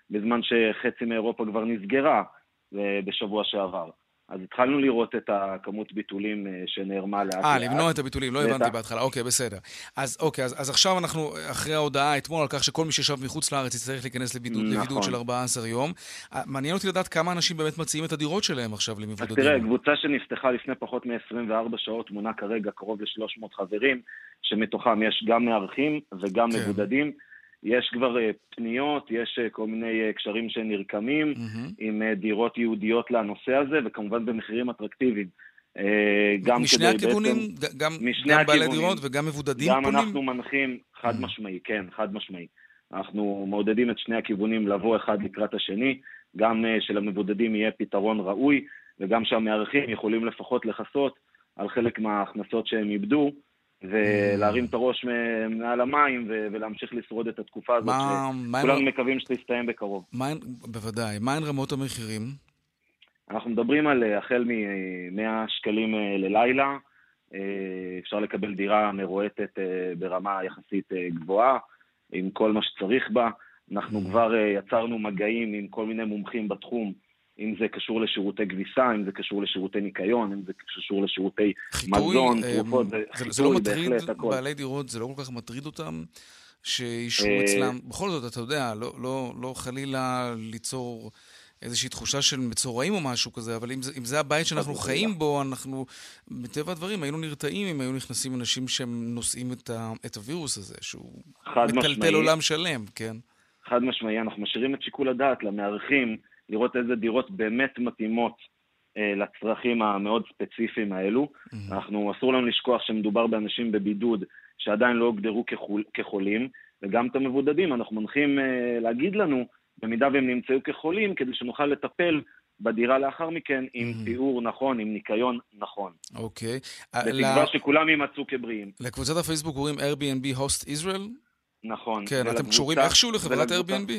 בזמן שחצי מאירופה כבר נסגרה uh, בשבוע שעבר. אז התחלנו לראות את הכמות ביטולים אה, שנערמה לאט לאט. אה, למנוע את הביטולים, לא הבנתי בהתחלה. אוקיי, בסדר. אז אוקיי, אז, אז עכשיו אנחנו, אחרי ההודעה אתמול על כך שכל מי שישב מחוץ לארץ יצטרך להיכנס לבידוד, נכון. לבידוד של 14 יום, אה, מעניין אותי לדעת כמה אנשים באמת מציעים את הדירות שלהם עכשיו למבודדים. אז תראה, קבוצה שנפתחה לפני פחות מ-24 שעות מונה כרגע קרוב ל-300 חברים, שמתוכם יש גם מארחים וגם כן. מבודדים. יש כבר uh, פניות, יש uh, כל מיני uh, קשרים שנרקמים mm-hmm. עם דירות ייעודיות לנושא הזה, וכמובן במחירים אטרקטיביים. גם משני הכיוונים, בעצם, גם, משני גם בעלי דירות וגם מבודדים גם פונים? גם אנחנו מנחים, חד mm-hmm. משמעי, כן, חד משמעי. אנחנו מעודדים את שני הכיוונים לבוא אחד לקראת השני, גם uh, שלמבודדים יהיה פתרון ראוי, וגם שהמארחים יכולים לפחות לכסות על חלק מההכנסות שהם איבדו. ולהרים את הראש מעל המים ולהמשיך לשרוד את התקופה הזאת, שכולנו מקווים שתסתיים בקרוב. בוודאי. מהן רמות המחירים? אנחנו מדברים על אה, החל מ-100 שקלים אה, ללילה, אה, אפשר לקבל דירה מרועטת ברמה יחסית גבוהה, עם כל מה שצריך בה. אנחנו mm. כבר יצרנו מגעים עם כל מיני מומחים בתחום. אם זה קשור לשירותי כביסה, אם זה קשור לשירותי ניקיון, אם זה קשור לשירותי חיתוי, מזון, אה, תרופות, זה, חיתוי, זה לא מטריד, בהחלט, הכל. בעלי דירות, זה לא כל כך מטריד אותם שאישרו אה, אצלם, בכל זאת, אתה יודע, לא, לא, לא חלילה ליצור איזושהי תחושה של מצורעים או משהו כזה, אבל אם זה, אם זה הבית שאנחנו חיים בו, אנחנו, מטבע הדברים, היינו נרתעים אם היו נכנסים אנשים שהם נושאים את, ה, את הווירוס הזה, שהוא מטלטל עולם שלם, כן? חד משמעי, אנחנו משאירים את שיקול הדעת למארחים. לראות איזה דירות באמת מתאימות אה, לצרכים המאוד ספציפיים האלו. Mm-hmm. אנחנו, אסור לנו לשכוח שמדובר באנשים בבידוד שעדיין לא הוגדרו כחול, כחולים, וגם את המבודדים אנחנו מנחים אה, להגיד לנו, במידה והם נמצאו כחולים, כדי שנוכל לטפל בדירה לאחר מכן עם mm-hmm. תיאור נכון, עם ניקיון נכון. אוקיי. Okay. בתקווה ל... שכולם יימצאו כבריאים. לקבוצת הפייסבוק קוראים Airbnb Host Israel? נכון. כן, אתם קשורים איכשהו לחברת Airbnb?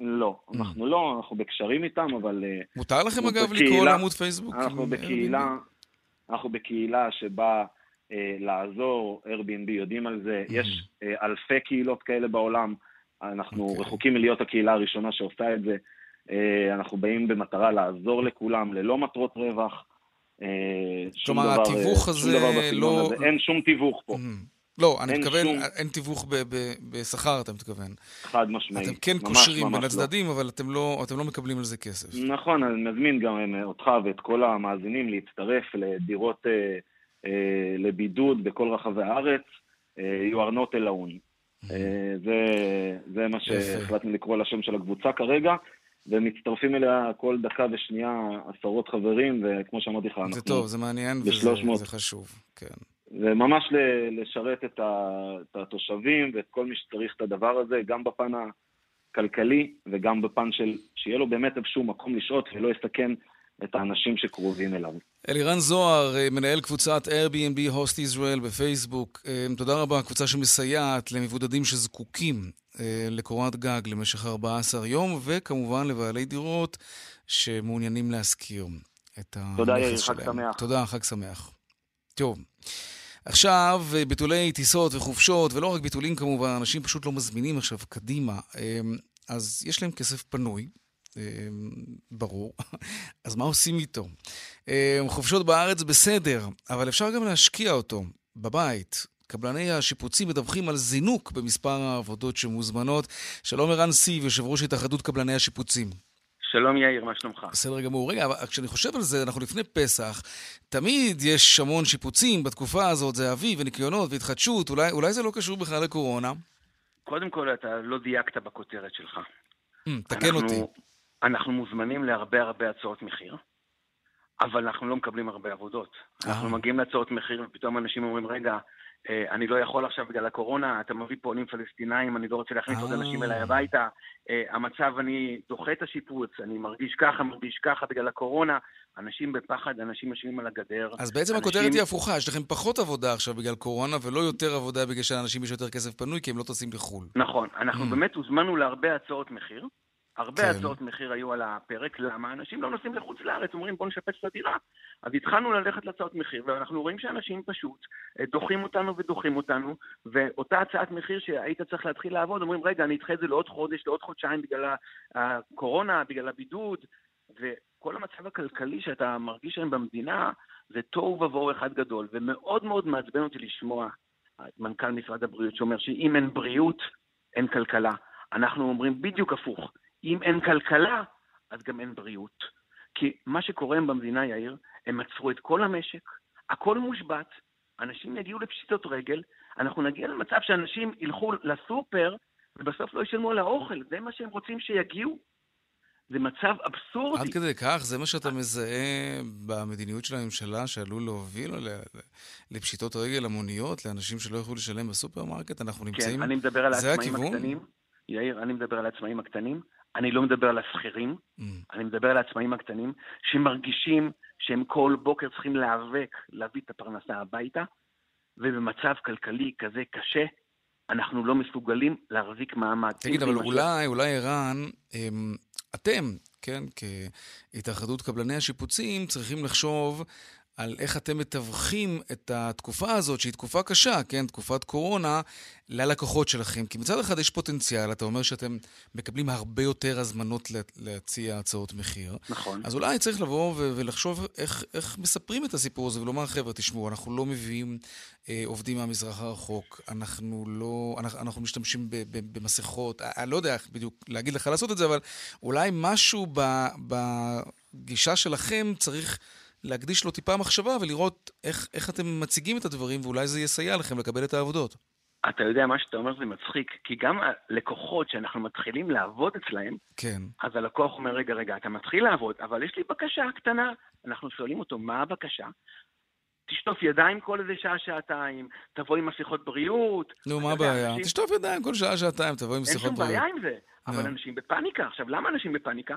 לא. אנחנו לא, אנחנו בקשרים איתם, אבל... אה, מותר לכם אגב לקרוא לעמוד פייסבוק? אנחנו בקהילה, אנחנו בקהילה שבה אה, לעזור, Airbnb יודעים על זה, mm. יש אה, אלפי קהילות כאלה בעולם, אנחנו okay. אוקיי. רחוקים מלהיות הקהילה הראשונה שעושה את זה, אה, אנחנו באים במטרה לעזור לכולם, ללא מטרות רווח. כלומר, התיווך הזה לא... אין שום תיווך פה. לא, אני מתכוון, שום... אין תיווך בשכר, אתה מתכוון. חד משמעית. אתם כן ממש, קושרים בין לא. הצדדים, לא. אבל אתם לא, אתם לא מקבלים על זה כסף. נכון, אני מזמין גם אותך ואת כל המאזינים להצטרף לדירות אה, אה, לבידוד בכל רחבי הארץ. אה, you are not alone. אה, זה, זה מה שהחלטנו לקרוא לשם של הקבוצה כרגע. ומצטרפים אליה כל דקה ושנייה עשרות חברים, וכמו שאמרתי לך, אנחנו... זה טוב, זה מעניין וזה חשוב, כן. וממש לשרת את התושבים ואת כל מי שצריך את הדבר הזה, גם בפן הכלכלי וגם בפן של שיהיה לו באמת איזשהו מקום לשהות ולא יסכן את האנשים שקרובים אליו. אלירן זוהר, אה, מנהל קבוצת Airbnb Host Israel בפייסבוק, אה, תודה רבה, קבוצה שמסייעת למבודדים שזקוקים אה, לקורת גג למשך 14 יום, וכמובן לבעלי דירות שמעוניינים להשכיר את הנכס שלהם. תודה, יאיר, חג שמח. תודה, חג שמח. טוב. עכשיו, אה, ביטולי טיסות וחופשות, ולא רק ביטולים כמובן, אנשים פשוט לא מזמינים עכשיו קדימה. אמ, אז יש להם כסף פנוי, אמ, ברור. אז מה עושים איתו? אמ, חופשות בארץ בסדר, אבל אפשר גם להשקיע אותו בבית. קבלני השיפוצים מדווחים על זינוק במספר העבודות שמוזמנות. שלום ערן סיב, יושב ראש התאחדות קבלני השיפוצים. שלום יאיר, מה שלומך? בסדר גמור. רגע, אבל כשאני חושב על זה, אנחנו לפני פסח, תמיד יש המון שיפוצים בתקופה הזאת, זה אביב וניקיונות והתחדשות, אולי, אולי זה לא קשור בכלל לקורונה? קודם כל, אתה לא דייקת בכותרת שלך. Mm, תקן אותי. אנחנו מוזמנים להרבה הרבה הצעות מחיר, אבל אנחנו לא מקבלים הרבה עבודות. אנחנו מגיעים להצעות מחיר ופתאום אנשים אומרים, רגע, אה, אני לא יכול עכשיו בגלל הקורונה, אתה מביא פה עולים פלסטינאים, אני לא רוצה להכניס עוד אנשים אליי הביתה. אה, המצב, אני דוחה את השיפוץ, אני מרגיש ככה, מרגיש ככה בגלל הקורונה. אנשים בפחד, אנשים יושבים על הגדר. אז בעצם אנשים... הכותרת היא הפוכה, יש לכם פחות עבודה עכשיו בגלל קורונה, ולא יותר עבודה בגלל שלאנשים יש יותר כסף פנוי, כי הם לא טסים לחו"ל. נכון, אנחנו mm. באמת הוזמנו להרבה הצעות מחיר. הרבה כן. הצעות מחיר היו על הפרק, למה? אנשים לא נוסעים לחוץ לארץ, אומרים בואו נשפץ את הדירה. אז התחלנו ללכת להצעות מחיר, ואנחנו רואים שאנשים פשוט אה, דוחים אותנו ודוחים אותנו, ואותה הצעת מחיר שהיית צריך להתחיל לעבוד, אומרים רגע, אני אדחה את זה לעוד חודש, לעוד חודשיים בגלל הקורונה, בגלל הבידוד, וכל המצב הכלכלי שאתה מרגיש היום במדינה, זה תוהו ובוהו אחד גדול, ומאוד מאוד מעצבן אותי לשמוע את מנכ"ל משרד הבריאות שאומר שאם אין בריאות, אין כלכלה. אנחנו אומרים בדיוק הפוך. אם אין כלכלה, אז גם אין בריאות. כי מה שקורה במדינה, יאיר, הם עצרו את כל המשק, הכל מושבת, אנשים יגיעו לפשיטות רגל, אנחנו נגיע למצב שאנשים ילכו לסופר ובסוף לא ישלמו על האוכל, זה מה שהם רוצים שיגיעו. זה מצב אבסורדי. עד כדי כך? זה מה שאתה מזהה במדיניות של הממשלה שעלול להוביל לפשיטות רגל המוניות, לאנשים שלא יוכלו לשלם בסופרמרקט? אנחנו נמצאים... כן, אני מדבר על העצמאים הקטנים. יאיר, אני מדבר על העצמאים הקטנים. אני לא מדבר על השכירים, mm. אני מדבר על העצמאים הקטנים, שמרגישים שהם כל בוקר צריכים להיאבק, להביא את הפרנסה הביתה, ובמצב כלכלי כזה קשה, אנחנו לא מסוגלים להחזיק מעמד. תגיד, אבל אולי, אולי ערן, אתם, כן, כהתאחדות קבלני השיפוצים, צריכים לחשוב על איך אתם מתווכים את התקופה הזאת, שהיא תקופה קשה, כן, תקופת קורונה, ללקוחות שלכם. כי מצד אחד יש פוטנציאל, אתה אומר שאתם מקבלים הרבה יותר הזמנות להציע הצעות מחיר. נכון. אז אולי צריך לבוא ולחשוב איך, איך מספרים את הסיפור הזה, ולומר, חבר'ה, תשמעו, אנחנו לא מביאים אה, עובדים מהמזרח הרחוק, אנחנו לא, אנחנו, אנחנו משתמשים ב, ב, במסכות, אני לא יודע איך בדיוק להגיד לך לעשות את זה, אבל אולי משהו בגישה שלכם צריך... להקדיש לו טיפה מחשבה ולראות איך, איך אתם מציגים את הדברים, ואולי זה יסייע לכם לקבל את העבודות. אתה יודע, מה שאתה אומר זה מצחיק, כי גם הלקוחות שאנחנו מתחילים לעבוד אצלהם, כן. אז הלקוח אומר, רגע, רגע, אתה מתחיל לעבוד, אבל יש לי בקשה קטנה. אנחנו שואלים אותו, מה הבקשה? תשטוף ידיים כל איזה שעה-שעתיים, תבוא עם מסכות בריאות. נו, מה הבעיה? אנשים... תשטוף ידיים כל שעה-שעתיים, תבוא עם מסכות בריאות. אין שום בעיה עם זה, אבל אנשים בפאניקה. עכשיו, למה אנשים בפאניקה?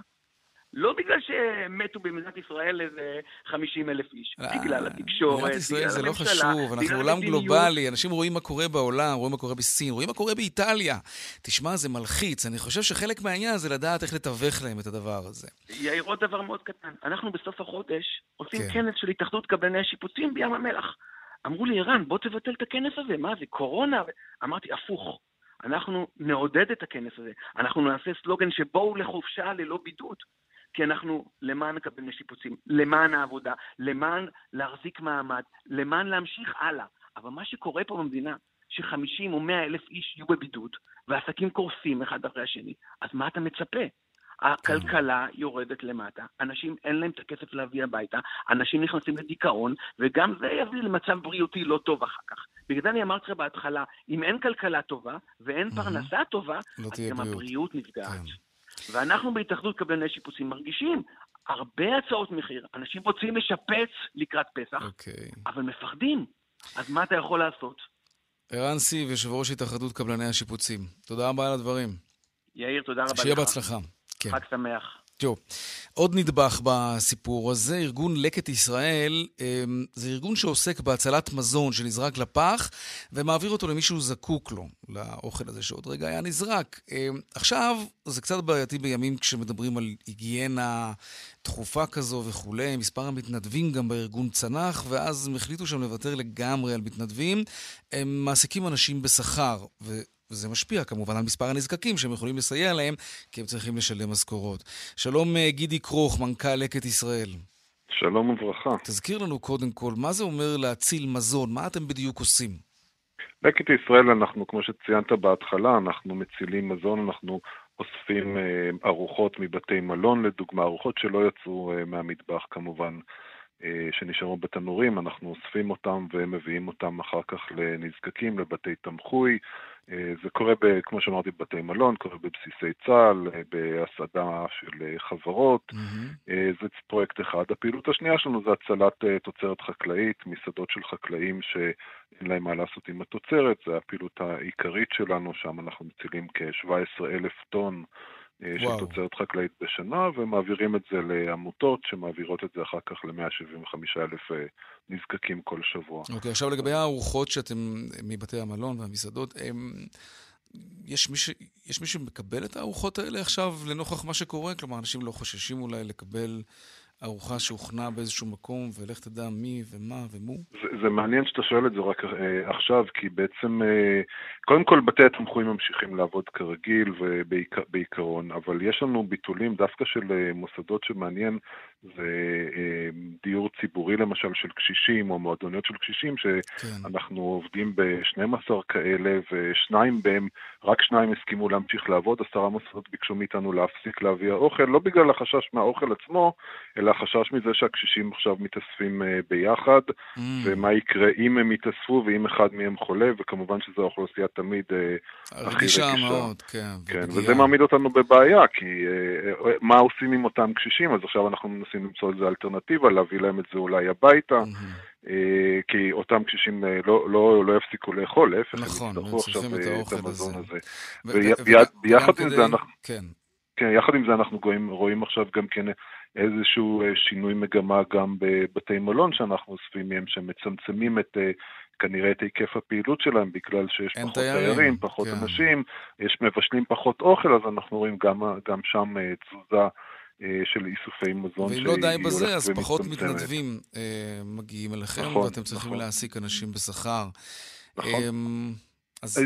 לא בגלל שמתו במדינת ישראל איזה 50 אלף איש, אה, בגלל התקשורת, בגלל הממשלה, מדינת ישראל זה לא חשוב, אנחנו עולם גלובלי, אנשים רואים מה קורה בעולם, רואים מה קורה בסין, רואים מה קורה באיטליה. תשמע, זה מלחיץ, אני חושב שחלק מהעניין זה לדעת איך לתווך להם את הדבר הזה. יאיר, עוד דבר מאוד קטן, אנחנו בסוף החודש עושים כן. כנס של התאחדות קבלני השיפוצים בים המלח. אמרו לי, ערן, בוא תבטל את הכנס הזה, מה זה, קורונה? אמרתי, הפוך. אנחנו נעודד את הכנס הזה. אנחנו נעשה סלוגן שבואו לחופשה ללא בידוד. כי אנחנו למען הקבלני שיפוצים, למען העבודה, למען להחזיק מעמד, למען להמשיך הלאה. אבל מה שקורה פה במדינה, ש-50 או 100 אלף איש יהיו בבידוד, ועסקים קורסים אחד אחרי השני, אז מה אתה מצפה? הכלכלה יורדת למטה, אנשים אין להם את הכסף להביא הביתה, אנשים נכנסים לדיכאון, וגם זה יביא למצב בריאותי לא טוב אחר כך. בגלל זה אני אמרתי לך בהתחלה, אם אין כלכלה טובה ואין פרנסה טובה, לא אז גם הבריאות נפגעת. ואנחנו בהתאחדות קבלני שיפוצים מרגישים הרבה הצעות מחיר. אנשים רוצים לשפץ לקראת פסח, okay. אוקיי. אבל מפחדים. אז מה אתה יכול לעשות? ערן סיב, יושב ראש התאחדות קבלני השיפוצים. תודה רבה על הדברים. יאיר, תודה רבה לך. שיהיה בהצלחה. כן. חג שמח. תראו, עוד נדבך בסיפור הזה, ארגון לקט ישראל, אמ, זה ארגון שעוסק בהצלת מזון שנזרק לפח ומעביר אותו למי שהוא זקוק לו, לאוכל הזה שעוד רגע היה נזרק. אמ, עכשיו, זה קצת בעייתי בימים כשמדברים על היגיינה דחופה כזו וכולי, מספר המתנדבים גם בארגון צנח, ואז הם החליטו שם לוותר לגמרי על מתנדבים. הם מעסיקים אנשים בשכר, וזה משפיע כמובן על מספר הנזקקים שהם יכולים לסייע להם, כי הם צריכים לשלם משכורות. שלום אה, גידי כרוך, מנכ"ל לקט ישראל. שלום וברכה. תזכיר לנו קודם כל, מה זה אומר להציל מזון? מה אתם בדיוק עושים? לקט ישראל, אנחנו, כמו שציינת בהתחלה, אנחנו מצילים מזון, אנחנו אוספים ארוחות מבתי מלון, לדוגמה, ארוחות שלא יצאו מהמטבח כמובן. שנשארו בתנורים, אנחנו אוספים אותם ומביאים אותם אחר כך לנזקקים, לבתי תמחוי, אה, זה קורה, ב, כמו שאמרתי, בבתי מלון, קורה בבסיסי צה"ל, אה, בהסעדה של אה, חברות. Mm-hmm. זה פרויקט אחד. הפעילות השנייה שלנו זה הצלת תוצרת חקלאית, מסעדות של חקלאים שאין להם מה לעשות עם התוצרת. זו הפעילות העיקרית שלנו, שם אנחנו מצילים כ-17 אלף טון. וואו. של תוצרת חקלאית בשנה, ומעבירים את זה לעמותות שמעבירות את זה אחר כך ל-175 אלף אה, נזקקים כל שבוע. אוקיי, okay, עכשיו לגבי הארוחות שאתם, מבתי המלון והמסעדות, הם... יש מי, ש... יש מי שמקבל את הארוחות האלה עכשיו לנוכח מה שקורה? כלומר, אנשים לא חוששים אולי לקבל ארוחה שהוכנה באיזשהו מקום, ולך תדע מי ומה ומו? זה, זה מעניין שאתה שואל את זה רק אה, עכשיו, כי בעצם, אה, קודם כל בתי התמחויים ממשיכים לעבוד כרגיל ובעיקרון, אבל יש לנו ביטולים דווקא של אה, מוסדות שמעניין, זה אה, דיור ציבורי למשל של קשישים, או מועדוניות של קשישים, שאנחנו כן. עובדים ב-12 כאלה, ושניים בהם, רק שניים הסכימו להמשיך לעבוד, עשרה מוסדות ביקשו מאיתנו להפסיק להביא האוכל, לא בגלל החשש מהאוכל עצמו, אלא אלא החשש מזה שהקשישים עכשיו מתאספים אה, ביחד, mm. ומה יקרה אם הם יתאספו ואם אחד מהם חולה, וכמובן שזו האוכלוסייה תמיד אה, הכי רגישה. מאוד, כן. כן, וזה מעמיד אותנו בבעיה, כי אה, מה עושים עם אותם קשישים? אז עכשיו אנחנו מנסים למצוא איזה אלטרנטיבה, להביא להם את זה אולי הביתה. Mm-hmm. כי אותם קשישים לא, לא, לא יפסיקו לאכול, להפך, נכון, הם יצטרכו עכשיו את, את המזון הזה. ויחד עם זה אנחנו... כן. כן, יחד עם זה אנחנו רואים, רואים עכשיו גם כן איזשהו אה, שינוי מגמה גם בבתי מלון שאנחנו אוספים מהם, שמצמצמים את, אה, כנראה את היקף הפעילות שלהם, בגלל שיש פחות תיירים, תיירים פחות כן. אנשים, יש מבשלים פחות אוכל, אז אנחנו רואים גם, גם שם אה, תזוזה. של איסופי מזון ואם לא די בזה, אז פחות מתנדבים אה, מגיעים אליכם, נכון, ואתם צריכים נכון. להעסיק אנשים בשכר. נכון. אה, אז...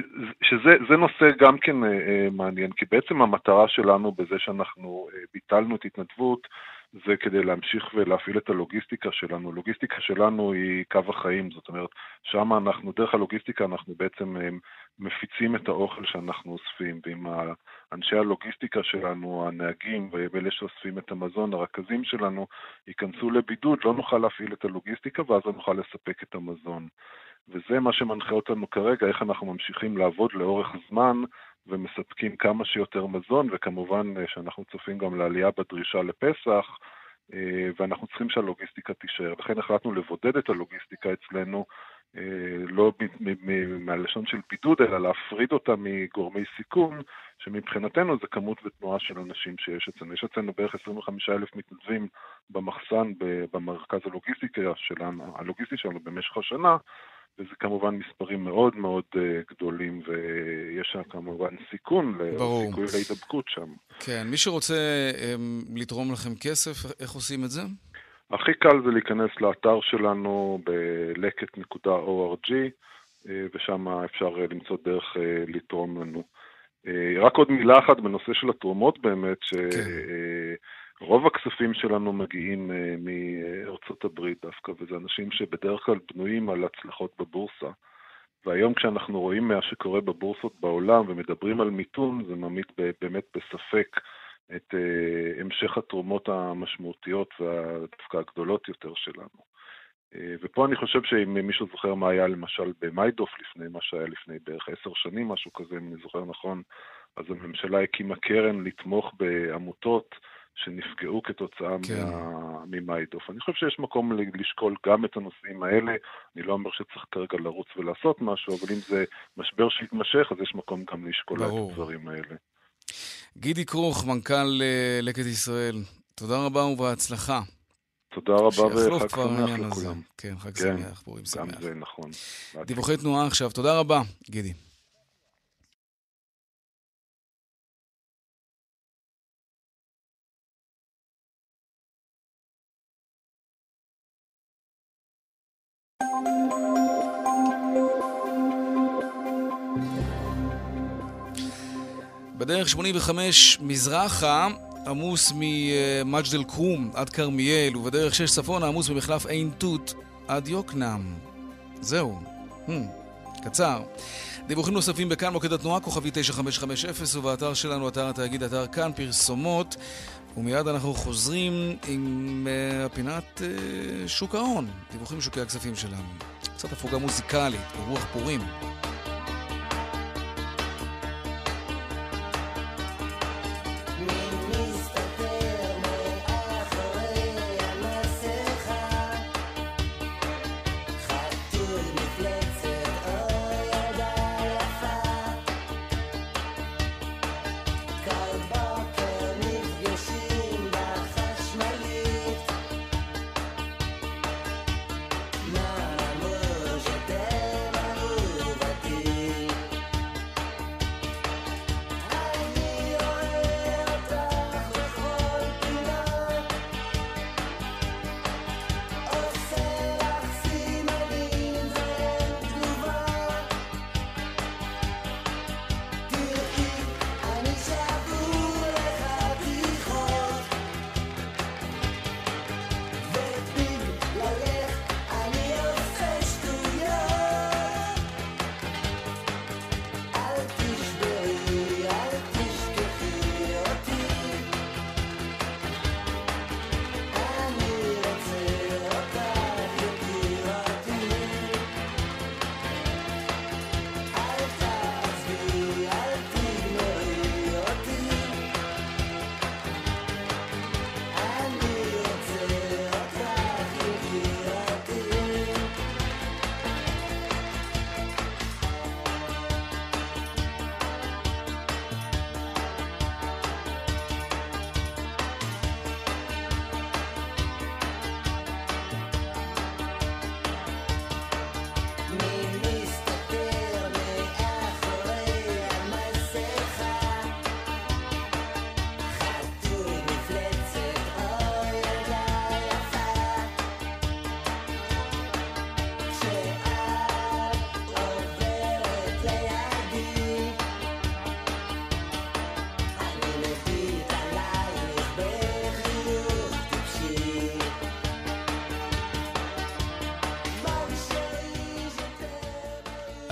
שזה נושא גם כן אה, מעניין, כי בעצם המטרה שלנו בזה שאנחנו אה, ביטלנו את התנדבות, זה כדי להמשיך ולהפעיל את הלוגיסטיקה שלנו. הלוגיסטיקה שלנו היא קו החיים, זאת אומרת, שם אנחנו, דרך הלוגיסטיקה אנחנו בעצם אה, מפיצים את האוכל שאנחנו אוספים, ועם אנשי הלוגיסטיקה שלנו, הנהגים ואלה שאוספים את המזון, הרכזים שלנו, ייכנסו לבידוד, לא נוכל להפעיל את הלוגיסטיקה ואז לא נוכל לספק את המזון. וזה מה שמנחה אותנו כרגע, איך אנחנו ממשיכים לעבוד לאורך זמן ומספקים כמה שיותר מזון, וכמובן אה, שאנחנו צופים גם לעלייה בדרישה לפסח, אה, ואנחנו צריכים שהלוגיסטיקה תישאר. לכן החלטנו לבודד את הלוגיסטיקה אצלנו, אה, לא מהלשון של בידוד, אלא להפריד אותה מגורמי סיכון, שמבחינתנו זה כמות ותנועה של אנשים שיש אצלנו. יש אצלנו בערך 25 אלף מתנדבים במחסן, במרכז הלוגיסטיקה שלנו, הלוגיסטי שלנו במשך השנה, וזה כמובן מספרים מאוד מאוד uh, גדולים, ויש שם כמובן סיכון, ברור. סיכוי להידבקות שם. כן, מי שרוצה um, לתרום לכם כסף, איך עושים את זה? הכי קל זה להיכנס לאתר שלנו בלקט.org, אה, ושם אפשר אה, למצוא דרך לתרום לנו. רק עוד מילה אחת בנושא של התרומות באמת, ש... כן. רוב הכספים שלנו מגיעים uh, מארצות הברית דווקא, וזה אנשים שבדרך כלל בנויים על הצלחות בבורסה. והיום כשאנחנו רואים מה שקורה בבורסות בעולם ומדברים על מיתון, זה מעמיד באמת בספק את uh, המשך התרומות המשמעותיות ודווקא הגדולות יותר שלנו. Uh, ופה אני חושב שאם מישהו זוכר מה היה למשל במיידוף לפני, מה שהיה לפני בערך עשר שנים, משהו כזה, אם אני זוכר נכון, אז הממשלה הקימה קרן לתמוך בעמותות שנפגעו כתוצאה כן. ממיידוף. אני חושב שיש מקום לשקול גם את הנושאים האלה. אני לא אומר שצריך כרגע לרוץ ולעשות משהו, אבל אם זה משבר שיתמשך, אז יש מקום גם לשקול את הדברים האלה. גידי כרוך, מנכ"ל אה, לקט ישראל, תודה רבה ובהצלחה. תודה רבה וחג שמח לכולם. כן, חג כן, שמח, פורים שמח. גם זה נכון. דיווחי תנועה עכשיו, תודה רבה, גידי. בדרך 85 מזרחה עמוס ממג'ד אל-כרום עד כרמיאל, ובדרך 6 צפונה עמוס ממחלף עין תות עד יוקנעם. זהו. Hmm. קצר. דיווחים נוספים בכאן מוקד התנועה, כוכבי 9550, ובאתר שלנו, אתר התאגיד, אתר כאן, פרסומות. ומיד אנחנו חוזרים עם uh, הפינת uh, שוק ההון, דיווחים משוקי הכספים שלנו. קצת הפוגה מוזיקלית, ברוח פורים.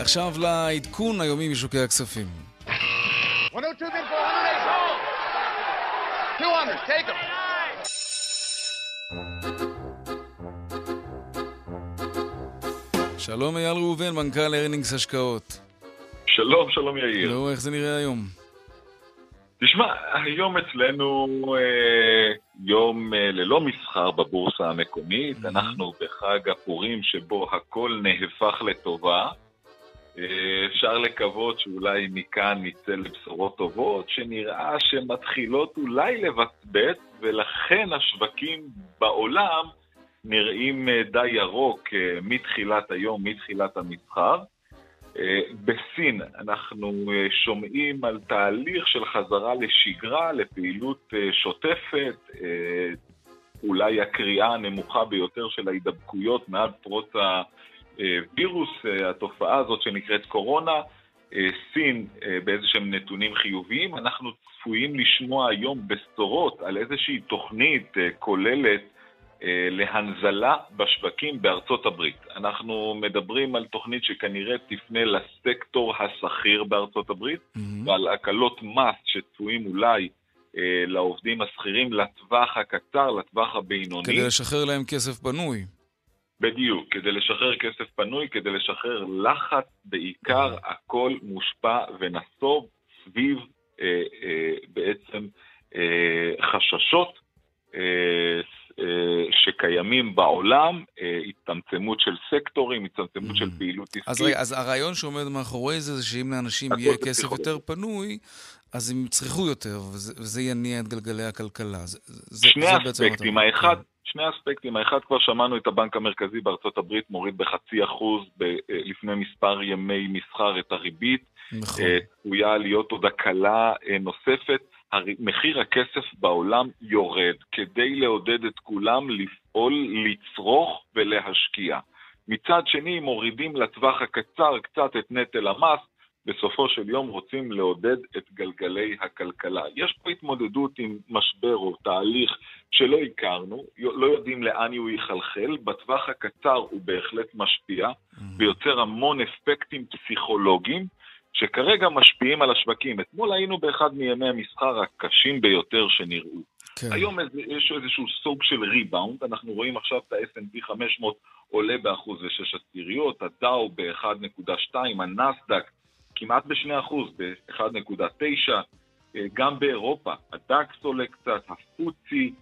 עכשיו לעדכון היומי משוקי הכספים. שלום אייל ראובן, מנכ"ל ארנינגס השקעות. שלום, שלום יאיר. נו, איך זה נראה היום? תשמע, היום אצלנו אה, יום אה, ללא מסחר בבורסה המקומית, mm-hmm. אנחנו בחג הפורים שבו הכל נהפך לטובה. אה, אפשר לקוות שאולי מכאן נצא לבשורות טובות, שנראה שמתחילות אולי לבצבץ, ולכן השווקים בעולם נראים אה, די ירוק אה, מתחילת היום, מתחילת המסחר. בסין אנחנו שומעים על תהליך של חזרה לשגרה, לפעילות שוטפת, אולי הקריאה הנמוכה ביותר של ההידבקויות מאז פרוץ ה... וירוס, אה, התופעה הזאת שנקראת קורונה, אה, סין אה, באיזשהם נתונים חיוביים. אנחנו צפויים לשמוע היום בשורות על איזושהי תוכנית כוללת להנזלה בשווקים בארצות הברית. אנחנו מדברים על תוכנית שכנראה תפנה לסקטור השכיר בארצות הברית, mm-hmm. ועל הקלות מס שצפויים אולי לעובדים השכירים לטווח הקצר, לטווח הבינוני. כדי לשחרר להם כסף פנוי. בדיוק, כדי לשחרר כסף פנוי, כדי לשחרר לחץ, בעיקר הכל מושפע ונסוב סביב אה, אה, בעצם אה, חששות אה, אה, שקיימים בעולם, אה, הצטמצמות של סקטורים, הצטמצמות של פעילות עסקית. אז, אז הרעיון שעומד מאחורי זה, זה שאם לאנשים יהיה כסף יותר פנוי, אז הם יצרכו יותר, וזה, וזה יניע את גלגלי הכלכלה. זה, שני זה אספקטים, האחד, כן. שני אספקטים, האחד כבר שמענו את הבנק המרכזי בארצות הברית מוריד בחצי אחוז ב, אה, לפני מספר ימי מסחר את הריבית. נכון. אה, צפויה להיות עוד הקלה אה, נוספת. מחיר הכסף בעולם יורד כדי לעודד את כולם לפעול, לצרוך ולהשקיע. מצד שני, מורידים לטווח הקצר קצת את נטל המס, בסופו של יום רוצים לעודד את גלגלי הכלכלה. יש פה התמודדות עם משבר או תהליך שלא הכרנו, לא יודעים לאן הוא יחלחל, בטווח הקצר הוא בהחלט משפיע mm-hmm. ויוצר המון אפקטים פסיכולוגיים שכרגע משפיעים על השווקים. אתמול היינו באחד מימי המסחר הקשים ביותר שנראו. כן. היום איזה, יש איזשהו סוג של ריבאונד, אנחנו רואים עכשיו את ה-S&P 500 עולה באחוז ושש עשיריות, הדאו ב-1.2, הנסדק כמעט ב-2%, ב-1.9, אה, גם באירופה, הדקס עולה קצת, הפוצי,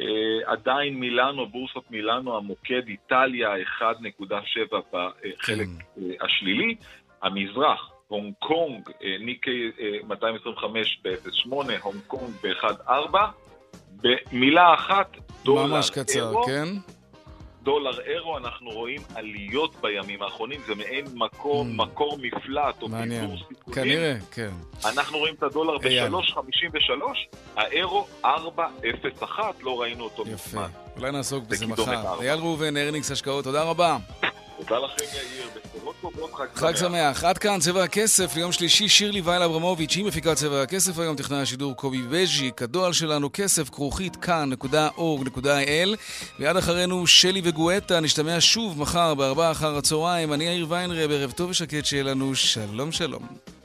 אה, עדיין מילאנו, בורסות מילאנו, המוקד איטליה 1.7 בחלק כן. אה, השלילי, המזרח, הונג קונג, ניקי 225 ב-0.8, הונג קונג ב-1.4, במילה אחת, דולר ממש קצר, אירו, כן? דולר אירו, אנחנו רואים עליות בימים האחרונים, זה מעין מקור, mm. מקור מפלט או פיזור סיכונים. כנראה, כן. אנחנו רואים את הדולר ב-3.53, האירו 4.01, לא ראינו אותו מזמן. יפה, אולי נעסוק בזה מחר. אייל ראובן, ארניקס השקעות, תודה רבה. תודה לכם, יאיר. בשורות טובות, חג שמח. חג שמח. עד כאן צבע הכסף ליום שלישי, שירלי וייל אברמוביץ', היא מפיקה צבע הכסף היום, טכנאי השידור קובי בז'י, הדואל שלנו כסף כרוכית כאן.org.il ויד אחרינו שלי וגואטה, נשתמע שוב מחר בארבעה אחר הצהריים. אני יאיר ויינרב, ערב טוב ושקט שיהיה לנו שלום שלום.